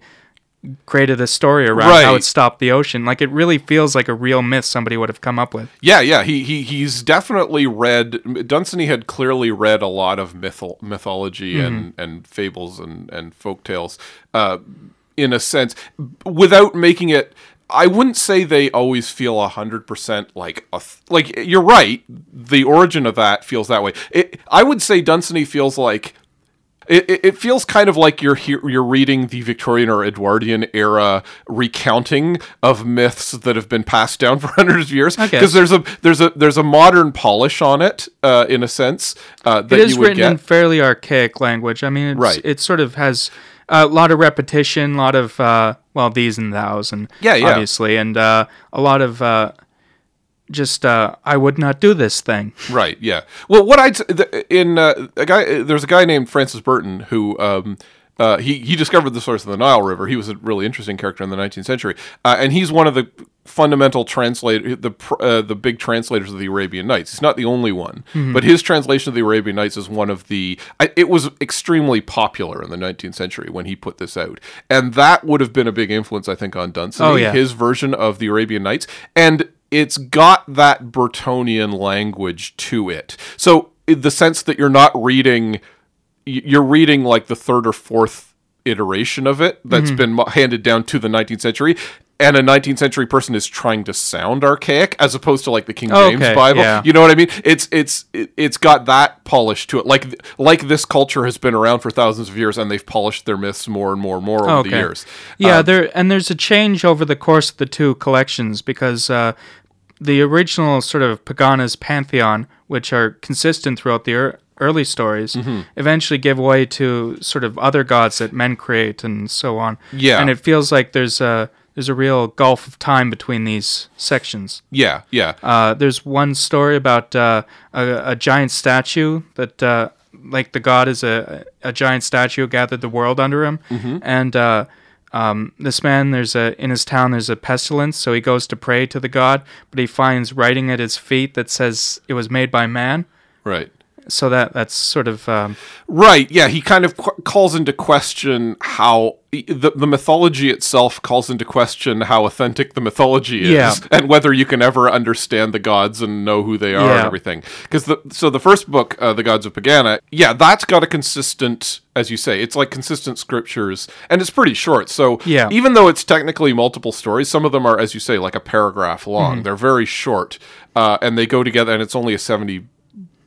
Speaker 4: created a story around how it stopped the ocean. Like it really feels like a real myth somebody would have come up with.
Speaker 3: Yeah, yeah, he, he he's definitely read. Dunsany had clearly read a lot of mythol, mythology and, and fables and and folk tales, uh, in a sense, without making it. I wouldn't say they always feel hundred percent like a th- like you're right. The origin of that feels that way. It, I would say Dunsany feels like it, it- feels kind of like you're he- you're reading the Victorian or Edwardian era recounting of myths that have been passed down for hundreds of years. Because there's a there's a there's a modern polish on it, uh, in a sense uh, that
Speaker 4: It is
Speaker 3: you would
Speaker 4: written
Speaker 3: get.
Speaker 4: in fairly archaic language. I mean, it's,
Speaker 3: Right.
Speaker 4: it sort of has a lot of repetition, a lot of uh, well, these and thous, and
Speaker 3: Yeah, yeah.
Speaker 4: obviously, and uh, a lot of uh, just uh, I would not do this thing.
Speaker 3: Right. Yeah. Well, what I'd in uh, a guy there's a guy named Francis Burton who um, uh, he he discovered the source of the Nile River. He was a really interesting character in the 19th century, uh, and he's one of the fundamental translator the pr- uh, the big translators of the Arabian Nights. He's not the only one, but his translation of the Arabian Nights is one of the. I, it was extremely popular in the 19th century when he put this out, and that would have been a big influence, I think, on Dunsany.
Speaker 4: Oh, yeah.
Speaker 3: His version of the Arabian Nights, and it's got that Burtonian language to it. So the sense that you're not reading, you're reading like the third or fourth iteration of it that's
Speaker 4: Mm-hmm.
Speaker 3: been handed down to the 19th century. And a 19th century person is trying to sound archaic as opposed to like the King James
Speaker 4: okay,
Speaker 3: Bible.
Speaker 4: yeah.
Speaker 3: You know what I mean? It's it's it, it's got that polish to it. Like like this culture has been around for thousands of years, and they've polished their myths more and more and more over the years.
Speaker 4: Yeah,
Speaker 3: Uh,
Speaker 4: there and there's a change over the course of the two collections because uh, the original sort of Pegana's pantheon, which are consistent throughout the ear early stories,
Speaker 3: Mm-hmm.
Speaker 4: eventually give way to sort of other gods that men create and so on.
Speaker 3: Yeah.
Speaker 4: and it feels like there's a there's a real gulf of time between these sections.
Speaker 3: yeah, yeah.
Speaker 4: Uh, there's one story about uh, a, a giant statue that, uh, like the god is a, a giant statue gathered the world under him, and uh, um, this man there's a in his town there's a pestilence, so he goes to pray to the god, but he finds writing at his feet that says it was made by man.
Speaker 3: right.
Speaker 4: So that that's sort of um,
Speaker 3: Right. Yeah. He kind of qu- calls into question how the, the mythology itself calls into question how authentic the mythology is
Speaker 4: Yeah.
Speaker 3: and whether you can ever understand the gods and know who they are and everything. Because the so the first book, uh, the Gods of Pegana, yeah, that's got a consistent, as you say, it's like consistent scriptures, and it's pretty short. So
Speaker 4: Yeah.
Speaker 3: even though it's technically multiple stories, some of them are, as you say, like a paragraph long.
Speaker 4: Mm-hmm.
Speaker 3: They're very short, uh, and they go together, and it's only a seventy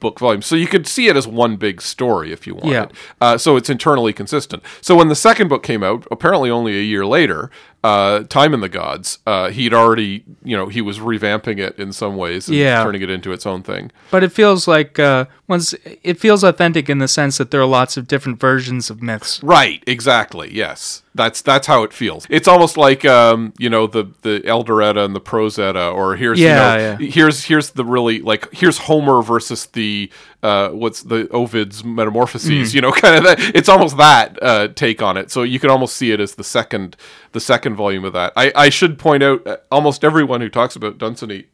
Speaker 3: book volume. So you could see it as one big story if you wanted.
Speaker 4: Yeah.
Speaker 3: Uh, so it's internally consistent. So when the second book came out, apparently only a year later, uh, Time in the Gods, uh, he'd already, you know, he was revamping it in some ways and
Speaker 4: Yeah.
Speaker 3: turning it into its own thing.
Speaker 4: but it feels like uh, once it feels authentic in the sense that there are lots of different versions of myths.
Speaker 3: Right, exactly. Yes. That's that's how it feels. It's almost like um, you know, the the Elder Edda and the Prose Edda or here's
Speaker 4: Yeah,
Speaker 3: you know,
Speaker 4: yeah.
Speaker 3: here's here's the really like here's Homer versus the uh what's the Ovid's Metamorphoses,
Speaker 4: Mm.
Speaker 3: you know, kind of that it's almost that uh take on it. So you can almost see it as the second the second volume of that. I I should point out uh, almost everyone who talks about Dunsany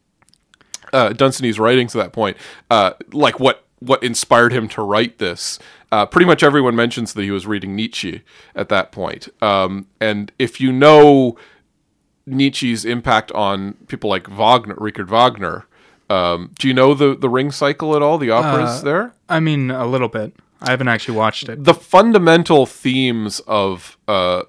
Speaker 3: uh, Dunsany's writings at that point, uh, like what what inspired him to write this. Uh, pretty much everyone mentions that he was reading Nietzsche at that point. Um, and if you know Nietzsche's impact on people like Wagner, Richard Wagner, um, do you know the the Ring Cycle at all? The operas there.
Speaker 4: I mean, a little bit. I haven't actually watched it.
Speaker 3: the fundamental themes of uh,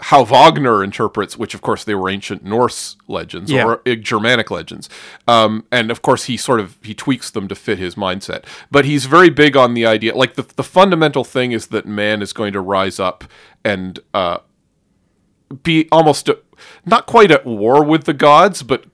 Speaker 3: how Wagner interprets, which of course they were ancient Norse legends
Speaker 4: Yeah.
Speaker 3: or uh, Germanic legends, um, and of course he sort of he tweaks them to fit his mindset. But he's very big on the idea, like the the fundamental thing is that man is going to rise up and uh, be almost uh not quite at war with the gods, but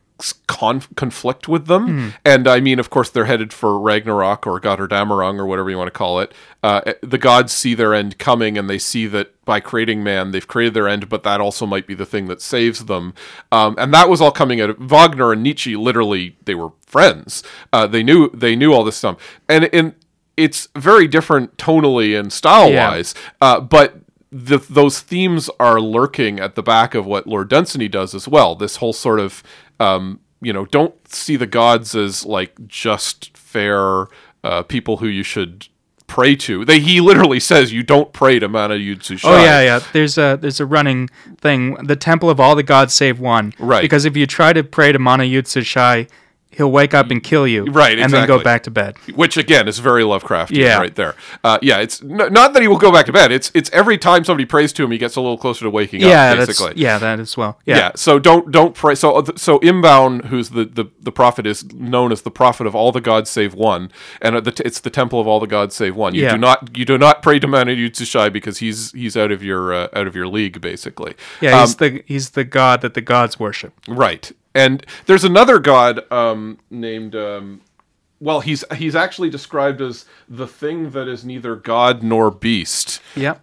Speaker 3: con- conflict with them. And I mean, of course, they're headed for Ragnarok or Gotterdammerung or whatever you want to call it. Uh, the gods see their end coming, and they see that by creating man, they've created their end, but that also might be the thing that saves them. Um, and that was all coming out of Wagner and Nietzsche. Literally, they were friends. Uh, they knew they knew all this stuff, and in it's very different tonally and style wise, uh, but the, those themes are lurking at the back of what Lord Dunsany does as well. This whole sort of, um, you know, don't see the gods as like just fair uh, people who you should pray to. They he literally says you don't pray to Mana-Yood-Sushai.
Speaker 4: Oh yeah, yeah. There's a there's a running thing. The temple of all the gods save one.
Speaker 3: Right.
Speaker 4: Because if you try to pray to Mana-Yood-Sushai, he'll wake up and kill you.
Speaker 3: Right,
Speaker 4: And then go back to bed.
Speaker 3: which again is very Lovecraftian
Speaker 4: Yeah.
Speaker 3: right there. Uh, yeah, it's n- not that he will go back to bed. It's it's every time somebody prays to him, he gets a little closer to waking
Speaker 4: Yeah,
Speaker 3: up. Basically,
Speaker 4: yeah, that as well.
Speaker 3: Yeah.
Speaker 4: Yeah.
Speaker 3: So don't don't pray. So uh, so Imbaun, who's the, the the prophet, is known as the prophet of all the gods save one, and uh, the t- it's the temple of all the gods save one. You
Speaker 4: Yeah.
Speaker 3: do not you do not pray to Mana-Yood-Sushai because he's he's out of your uh, out of your league basically.
Speaker 4: Yeah,
Speaker 3: Um,
Speaker 4: he's the he's the god that the gods worship.
Speaker 3: Right. And there's another god um, named. Um, well, he's he's actually described as the thing that is neither god nor beast.
Speaker 4: Yeah.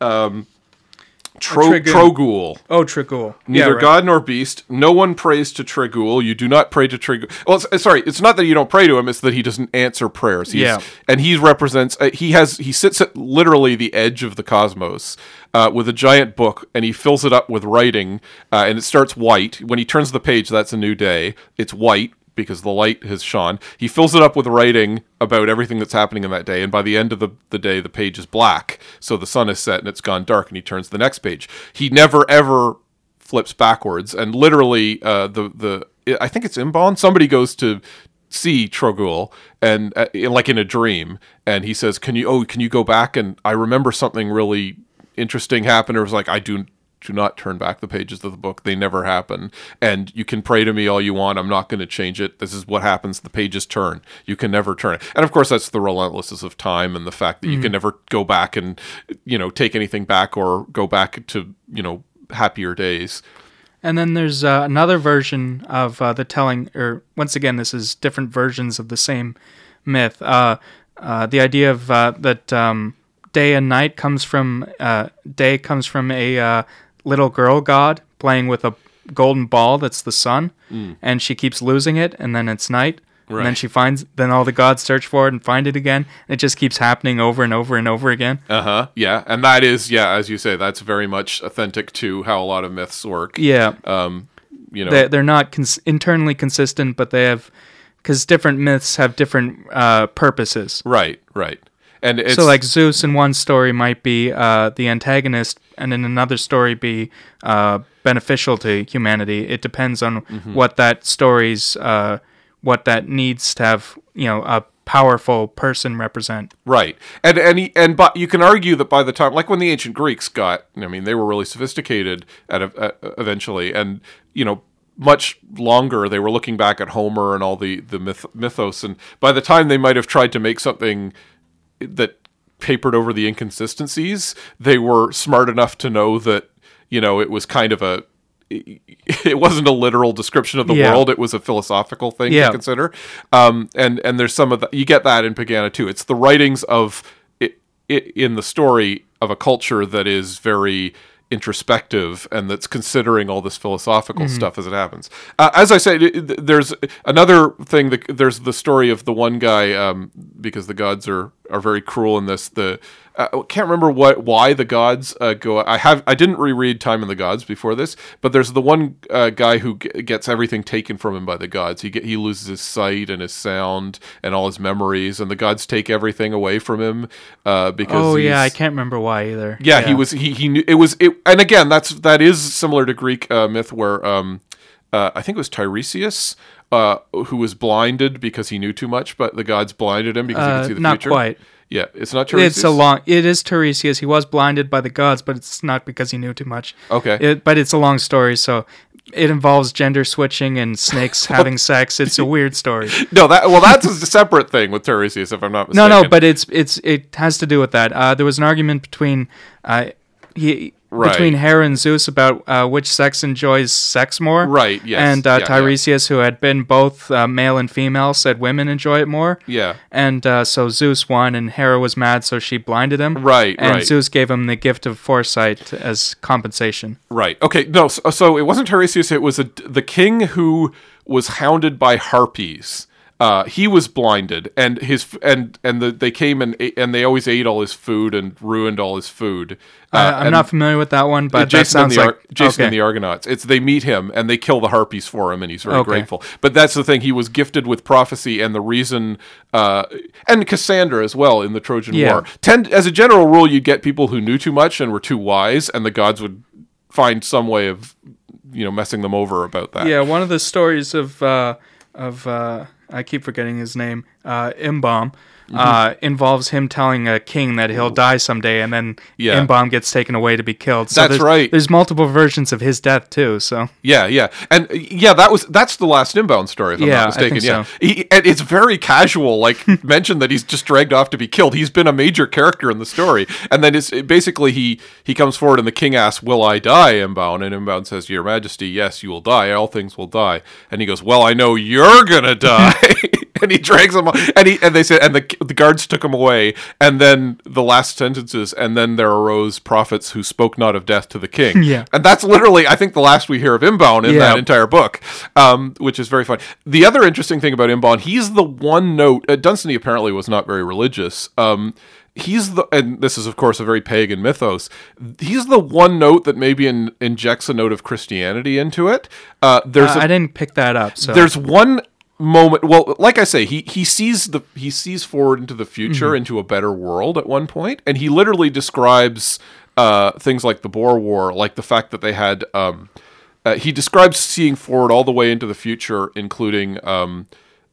Speaker 3: Tro-
Speaker 4: Trigun.
Speaker 3: Trogool.
Speaker 4: oh, Trigul.
Speaker 3: Neither
Speaker 4: yeah, right.
Speaker 3: God nor beast. No one prays to Trigul. You do not pray to Trigul. Well, it's, uh, sorry, it's not that you don't pray to him; it's that he doesn't answer prayers. He's,
Speaker 4: Yeah.
Speaker 3: and he represents. Uh, he has. He sits at literally the edge of the cosmos uh, with a giant book, and he fills it up with writing, uh, and it starts white. When he turns the page, that's a new day. It's white because the light has shone. He fills it up with writing about everything that's happening in that day, and by the end of the, the day, the page is black. So the sun is set and it's gone dark, and he turns to the next page. He never ever flips backwards, and literally, uh, the the I think it's Imbaun. Somebody goes to see Trogool and uh, like in a dream, and he says, "Can you? Oh, can you go back?" And I remember something really interesting happened. It was like I do do not turn back the pages of the book. They never happen. And you can pray to me all you want. I'm not going to change it. This is what happens. The pages turn. You can never turn it. And of course, that's the relentlessness of time and the fact that you can never go back and, you know, take anything back or go back to, you know, happier days.
Speaker 4: And then there's uh, another version of uh, the telling, or once again, this is different versions of the same myth. Uh, uh, the idea of uh, that um, day and night comes from uh, day comes from a uh, little girl god playing with a golden ball that's the sun, and she keeps losing it, and then it's night. And then she finds, then all the gods search for it and find it again. And it just keeps happening over and over and over again.
Speaker 3: Uh huh. Yeah. And that is, yeah, as you say, that's very much authentic to how a lot of myths work.
Speaker 4: Yeah.
Speaker 3: Um, you know,
Speaker 4: they, they're not cons- internally consistent, but they have because different myths have different uh, purposes.
Speaker 3: right, right. And it's
Speaker 4: so, like Zeus in one story might be uh, the antagonist, and in another story be uh, beneficial to humanity. It depends on
Speaker 3: Mm-hmm.
Speaker 4: what that story's uh, what that needs to have. You know, a powerful person represent.
Speaker 3: Right, and and he, and but you can argue that by the time, like when the ancient Greeks got, I mean, they were really sophisticated at, at eventually, and you know, much longer. They were looking back at Homer and all the the myth, mythos, and by the time they might have tried to make something that papered over the inconsistencies, they were smart enough to know that you know it was kind of a it wasn't a literal description of the
Speaker 4: Yeah.
Speaker 3: world; it was a philosophical thing
Speaker 4: Yeah.
Speaker 3: to consider. Um, and and there's some of the you get that in Pegana too. It's the writings of it, it in the story of a culture that is very introspective and that's considering all this philosophical stuff as it happens. Uh, as I it- there's another thing that there's the story of the one guy um, because the gods are are very cruel in this. The I can't remember what why the gods uh, go. I have I didn't reread Time and the Gods before this, but there's the one uh, guy who g- gets everything taken from him by the gods. He get, he loses his sight and his sound and all his memories, and the gods take everything away from him uh, because
Speaker 4: Oh yeah, I can't remember why either.
Speaker 3: yeah, he was he he knew it was it and again that's that is similar to Greek uh, myth where um uh, I think it was Tiresias, uh, who was blinded because he knew too much, but the gods blinded him because he
Speaker 4: Uh,
Speaker 3: could see the
Speaker 4: not
Speaker 3: future.
Speaker 4: quite.
Speaker 3: Yeah, it's not Tiresias.
Speaker 4: It's a long. It is Tiresias. He was blinded by the gods, but it's not because he knew too much.
Speaker 3: Okay.
Speaker 4: It, but it's a long story, so it involves gender switching and snakes having sex. It's a weird story.
Speaker 3: No, that well, that's a separate thing with Tiresias, if I'm not
Speaker 4: No, no, but it's it's it has to do with that. Uh, there was an argument between uh, he
Speaker 3: Right.
Speaker 4: between Hera and Zeus about uh, which sex enjoys sex more.
Speaker 3: Right, yes,
Speaker 4: And uh,
Speaker 3: yeah, yeah.
Speaker 4: Tiresias, who had been both uh, male and female, said women enjoy it more.
Speaker 3: yeah,
Speaker 4: And uh, so Zeus won, and Hera was mad, so she blinded him.
Speaker 3: Right,
Speaker 4: And
Speaker 3: right.
Speaker 4: Zeus gave him the gift of foresight as compensation.
Speaker 3: right. Okay, no, so, so it wasn't Tiresias. It was a, the king who was hounded by harpies. Uh, he was blinded, and his and and the, they came and ate, and they always ate all his food and ruined all his food. Uh,
Speaker 4: Uh, I'm not familiar with that one, but that
Speaker 3: Jason and
Speaker 4: sounds
Speaker 3: the
Speaker 4: like
Speaker 3: Ar- Jason
Speaker 4: okay.
Speaker 3: and the Argonauts. It's they meet him and they kill the harpies for him, and he's very
Speaker 4: Okay.
Speaker 3: grateful. But that's the thing; he was gifted with prophecy, and the reason, uh, and Cassandra as well in the Trojan
Speaker 4: Yeah.
Speaker 3: War. Tend as a general rule, you'd get people who knew too much and were too wise, and the gods would find some way of, you know, messing them over about that.
Speaker 4: Yeah, one of the stories of uh, of uh, I keep forgetting his name, uh. Uh, involves him telling a king that he'll die someday, and then
Speaker 3: Yeah.
Speaker 4: Imbaun gets taken away to be killed. So
Speaker 3: That's
Speaker 4: there's,
Speaker 3: right.
Speaker 4: There's multiple versions of his death too. So
Speaker 3: Yeah, yeah, and yeah, that was that's the last Imbaun story, if I'm
Speaker 4: Yeah,
Speaker 3: not
Speaker 4: I
Speaker 3: mistaken. yeah,
Speaker 4: so.
Speaker 3: he, and it's very casual, like mentioned that he's just dragged off to be killed. He's been a major character in the story, and then it's it basically he he comes forward and the king asks, "Will I die, Imbaun?" And Imbaun says, "Your Majesty, yes, you will die. All things will die." And he goes, "Well, I know you're gonna die." and he drags him, and he and they said, and the the guards took him away, and then the last sentences, and then there arose prophets who spoke not of death to the king.
Speaker 4: Yeah.
Speaker 3: and that's literally, I think, the last we hear of Imbaun in
Speaker 4: Yeah.
Speaker 3: that entire book, um, which is very fun. The other interesting thing about Imbaun, he's the one note. Uh, Dunsany apparently was not very religious. Um, he's the, and this is of course a very pagan mythos. He's the one note that maybe in, injects a note of Christianity into it. Uh, there's
Speaker 4: uh,
Speaker 3: a
Speaker 4: I didn't pick that up. So
Speaker 3: there's one moment well like i say he he sees the he sees forward into the future into a better world at one point and he literally describes uh things like the boer war like the fact that they had um uh, he describes seeing forward all the way into the future including um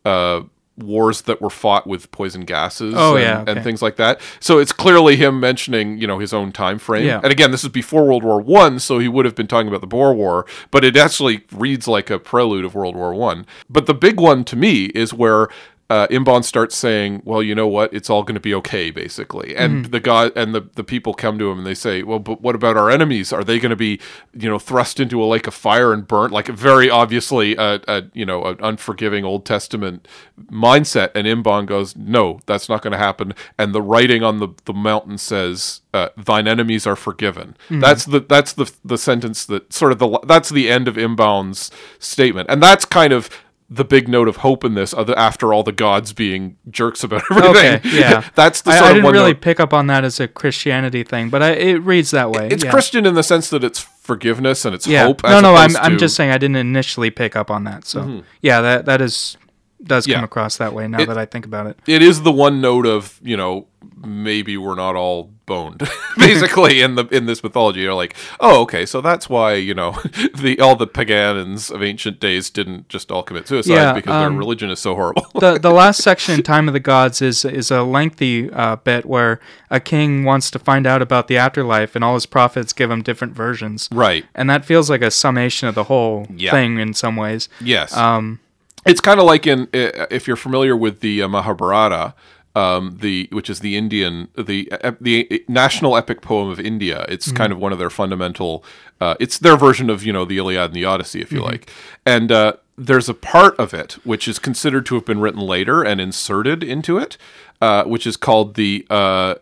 Speaker 3: uh wars that were fought with poison gases
Speaker 4: Oh,
Speaker 3: and,
Speaker 4: yeah,
Speaker 3: and things like that. So it's clearly him mentioning you know his own time frame.
Speaker 4: Yeah.
Speaker 3: and again this is before world war one so he would have been talking about the boer war but it actually reads like a prelude of world war one. But the big one to me is where uh, Imbaun starts saying, "Well, you know what? It's all going to be okay, basically." And
Speaker 4: Mm-hmm.
Speaker 3: the god and the, the people come to him and they say, "Well, but what about our enemies? Are they going to be, you know, thrust into a lake of fire and burnt?" Like very obviously, a, a you know, an unforgiving Old Testament mindset. And Imbaun goes, "No, that's not going to happen." And the writing on the, the mountain says, uh, "Thine enemies are forgiven." That's the that's the the sentence that sort of the that's the end of Imbaun's statement, and that's kind of the big note of hope in this, other after all the gods being jerks about everything.
Speaker 4: okay, yeah.
Speaker 3: that's the
Speaker 4: I, I didn't really
Speaker 3: note.
Speaker 4: pick up on that as a Christianity thing, but I, it reads that way.
Speaker 3: It's
Speaker 4: yeah.
Speaker 3: Christian in the sense that it's forgiveness and it's
Speaker 4: Yeah.
Speaker 3: hope.
Speaker 4: no, no, I'm
Speaker 3: opposed
Speaker 4: I'm just saying I didn't initially pick up on that. So mm-hmm. yeah, that that is does
Speaker 3: Yeah.
Speaker 4: come across that way now
Speaker 3: It-
Speaker 4: that I think about it.
Speaker 3: it is the one note of you know maybe we're not all boned basically in the in this mythology you're like oh okay so that's why you know the all the pagans of ancient days didn't just all commit suicide
Speaker 4: Yeah,
Speaker 3: because
Speaker 4: um,
Speaker 3: their religion is so horrible
Speaker 4: the the last section in Time of the Gods is is a lengthy uh, bit where a king wants to find out about the afterlife, and all his prophets give him different versions.
Speaker 3: right
Speaker 4: And that feels like a summation of the whole
Speaker 3: Yeah.
Speaker 4: thing in some ways.
Speaker 3: yes
Speaker 4: Um,
Speaker 3: It's kind of like in if you're familiar with the uh, Mahabharata, um, the which is the Indian the the national epic poem of India. It's kind of one of their fundamental. Uh, it's their version of you know the Iliad and the Odyssey, if you like. And uh, there's a part of it which is considered to have been written later and inserted into it, uh, which is called the uh,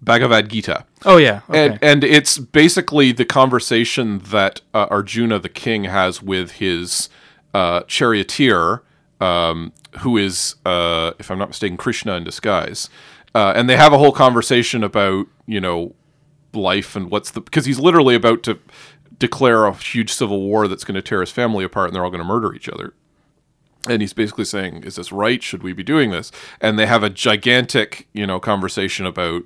Speaker 3: Bhagavad Gita.
Speaker 4: oh yeah, okay.
Speaker 3: And and it's basically the conversation that uh, Arjuna the king has with his uh, charioteer, um, who is, uh, if I'm not mistaken, Krishna in disguise. Uh, and they have a whole conversation about you know life and what's the because he's literally about to declare a huge civil war that's going to tear his family apart and they're all going to murder each other. And he's basically saying is this right? Should we be doing this? And they have a gigantic you know conversation about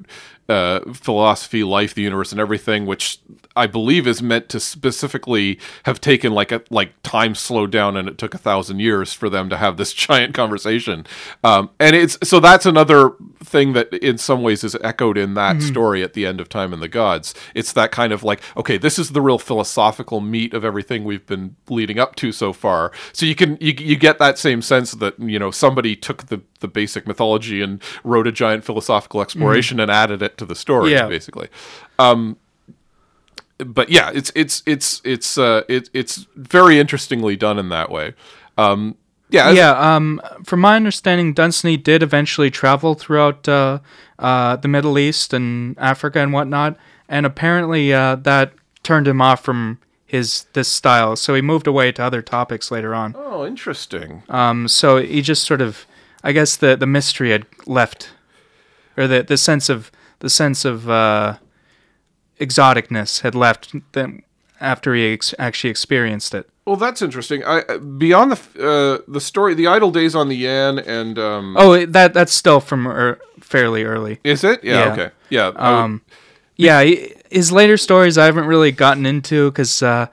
Speaker 3: uh, philosophy, life, the universe, and everything, which I believe is meant to specifically have taken like a like time slowed down, and it took a thousand years for them to have this giant conversation. Um, and it's so that's another thing that in some ways is echoed in that story at the end of Time and the Gods. It's that kind of like, okay, this is the real philosophical meat of everything we've been leading up to so far. So you can you, you get that same sense that you know somebody took the the basic mythology and wrote a giant philosophical exploration and added it to the story,
Speaker 4: Yeah.
Speaker 3: basically. Um, but yeah, it's it's it's it's uh, it, it's very interestingly done in that way. Um, yeah,
Speaker 4: yeah, um, from my understanding, Dunsany did eventually travel throughout uh, uh, the Middle East and Africa and whatnot, and apparently uh, that turned him off from his this style. So he moved away to other topics later on.
Speaker 3: Oh, interesting.
Speaker 4: Um, so he just sort of, I guess the the mystery had left, or the the sense of the sense of uh, exoticness had left then after he ex- actually experienced it.
Speaker 3: Well, that's interesting. I beyond the uh, the story, the idle days on the Yann, and um,
Speaker 4: Oh, that that's still from er, fairly early.
Speaker 3: is it? Yeah.
Speaker 4: yeah.
Speaker 3: Okay. Yeah. I would-
Speaker 4: Um, yeah, his later stories I haven't really gotten into because uh,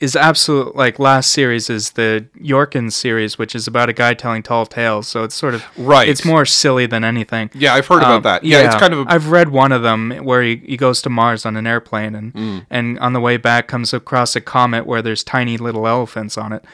Speaker 4: his absolute like last series is the Yorkin series, which is about a guy telling tall tales. So it's sort of
Speaker 3: Right.
Speaker 4: It's more silly than anything.
Speaker 3: yeah, I've heard about
Speaker 4: Um,
Speaker 3: that. Yeah, it's kind of. A,
Speaker 4: I've read one of them where he, he goes to Mars on an airplane and
Speaker 3: Mm.
Speaker 4: and on the way back comes across a comet where there's tiny little elephants on it.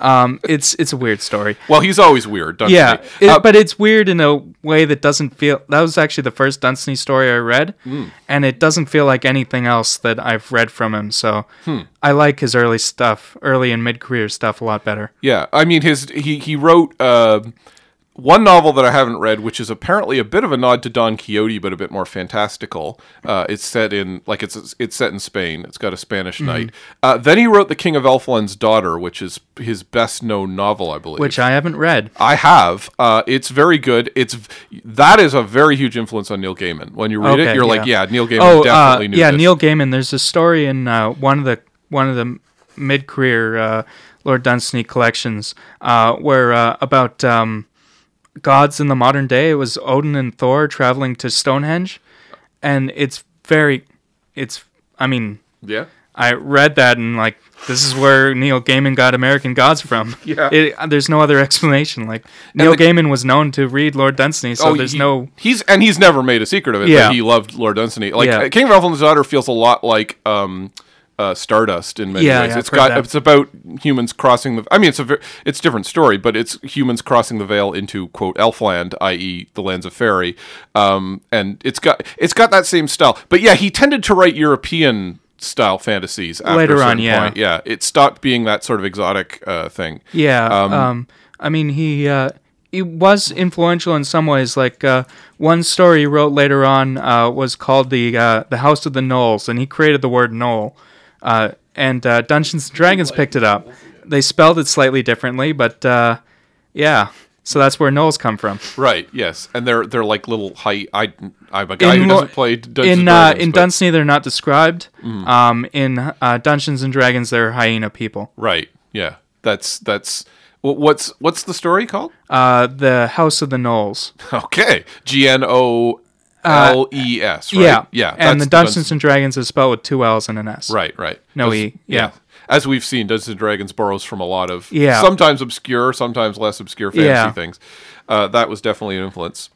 Speaker 4: Um, it's it's a weird story.
Speaker 3: well, he's always weird,
Speaker 4: Yeah, it,
Speaker 3: Uh,
Speaker 4: but it's weird in a way that doesn't feel. That was actually the first Dunsany story I read,
Speaker 3: Hmm.
Speaker 4: and it doesn't feel like anything else that I've read from him. So
Speaker 3: Hmm.
Speaker 4: I like his early stuff, early and mid career stuff, a lot better.
Speaker 3: Yeah, I mean his he he wrote uh, one novel that I haven't read, which is apparently a bit of a nod to Don Quixote, but a bit more fantastical. Uh, it's set in like it's it's set in Spain. It's got a Spanish
Speaker 4: Mm-hmm.
Speaker 3: knight. Uh, then he wrote The King of Elfland's Daughter, which is his best known novel, I believe.
Speaker 4: Which I haven't read.
Speaker 3: I have. Uh, it's very good. It's that is a very huge influence on Neil Gaiman. When you read it, you're like, yeah, Neil Gaiman
Speaker 4: Oh,
Speaker 3: definitely
Speaker 4: uh,
Speaker 3: knew
Speaker 4: yeah,
Speaker 3: this.
Speaker 4: Neil Gaiman. There's a story in uh, one of the one of the mid career uh, Lord Dunsany collections uh, where uh, about um, gods in the modern day. It was Odin and Thor traveling to Stonehenge, and it's very, it's. I mean,
Speaker 3: Yeah.
Speaker 4: I read that and like this is where Neil Gaiman got American Gods from.
Speaker 3: Yeah.
Speaker 4: It, there's no other explanation. Like Neil
Speaker 3: the-
Speaker 4: Gaiman was known to read Lord Dunsany, so there's
Speaker 3: he-
Speaker 4: no.
Speaker 3: He's and he's never made a secret of it.
Speaker 4: Yeah.
Speaker 3: that he loved Lord Dunsany. Like
Speaker 4: Yeah.
Speaker 3: uh, King of Elfland's Daughter feels a lot like um, uh, Stardust in many
Speaker 4: Yeah,
Speaker 3: ways.
Speaker 4: yeah,
Speaker 3: it's got
Speaker 4: that.
Speaker 3: it's about humans crossing the. I mean, it's a ver- it's a different story, but it's humans crossing the veil into quote Elfland, i.e., the lands of fairy. Um, and it's got it's got that same style. But yeah, he tended to write European style fantasies after
Speaker 4: Later on, yeah.
Speaker 3: point. Yeah, it stopped being that sort of exotic uh, thing.
Speaker 4: Yeah. Um, I mean, he uh, he was influential in some ways. Like uh, one story he wrote later on uh, was called the uh, the House of the Gnoles, and he created the word gnole. Uh, and uh, Dungeons and Dragons picked it up. They spelled it slightly differently, but uh, yeah. So that's where gnolls come from.
Speaker 3: Right. Yes, and they're they're like little height. I I'm a guy who doesn't play Dungeons
Speaker 4: in
Speaker 3: and
Speaker 4: uh, in
Speaker 3: but-
Speaker 4: Dunsany, they're not described. Um, in uh, Dungeons and Dragons, they're hyena people.
Speaker 3: Right. Yeah. That's that's what's what's the story called?
Speaker 4: Uh, the House of the Gnoles.
Speaker 3: Okay. G N O L E S. Right.
Speaker 4: Yeah,
Speaker 3: Yeah.
Speaker 4: And the Dungeons and Dragons is spelled with two L's and an S.
Speaker 3: Right. Right.
Speaker 4: No
Speaker 3: That's-
Speaker 4: E, yeah.
Speaker 3: As we've seen, Dungeons and Dragons borrows from a lot of
Speaker 4: Yeah.
Speaker 3: sometimes obscure, sometimes less obscure fantasy
Speaker 4: Yeah.
Speaker 3: things. Uh, that was definitely an influence.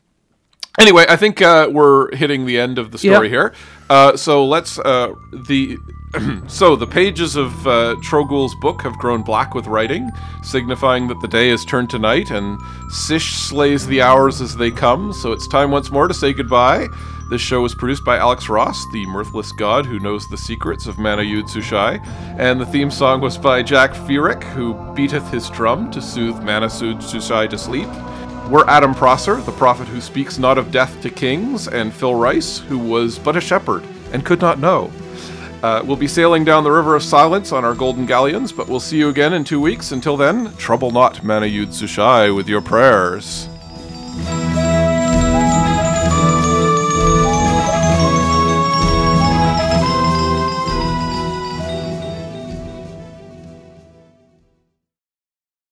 Speaker 3: Anyway, I think uh, we're hitting the end of the story
Speaker 4: Yep.
Speaker 3: here. Uh, so let's uh, the so the pages of uh, Trogool's book have grown black with writing, signifying that the day has turned to night, and Sish slays the hours as they come. So it's time once more to say goodbye. This show was produced by Alex Ross, the mirthless god who knows the secrets of Mana-Yood-Sushai, and the theme song was by Jack Furyk, who beateth his drum to soothe Mana Sushai to sleep. We're Adam Prosser, the prophet who speaks not of death to kings, and Phil Rice, who was but a shepherd and could not know. Uh, we'll be sailing down the river of silence on our golden galleons, but we'll see you again in two weeks. Until then, trouble not Mana-Yood-Sushai with your prayers.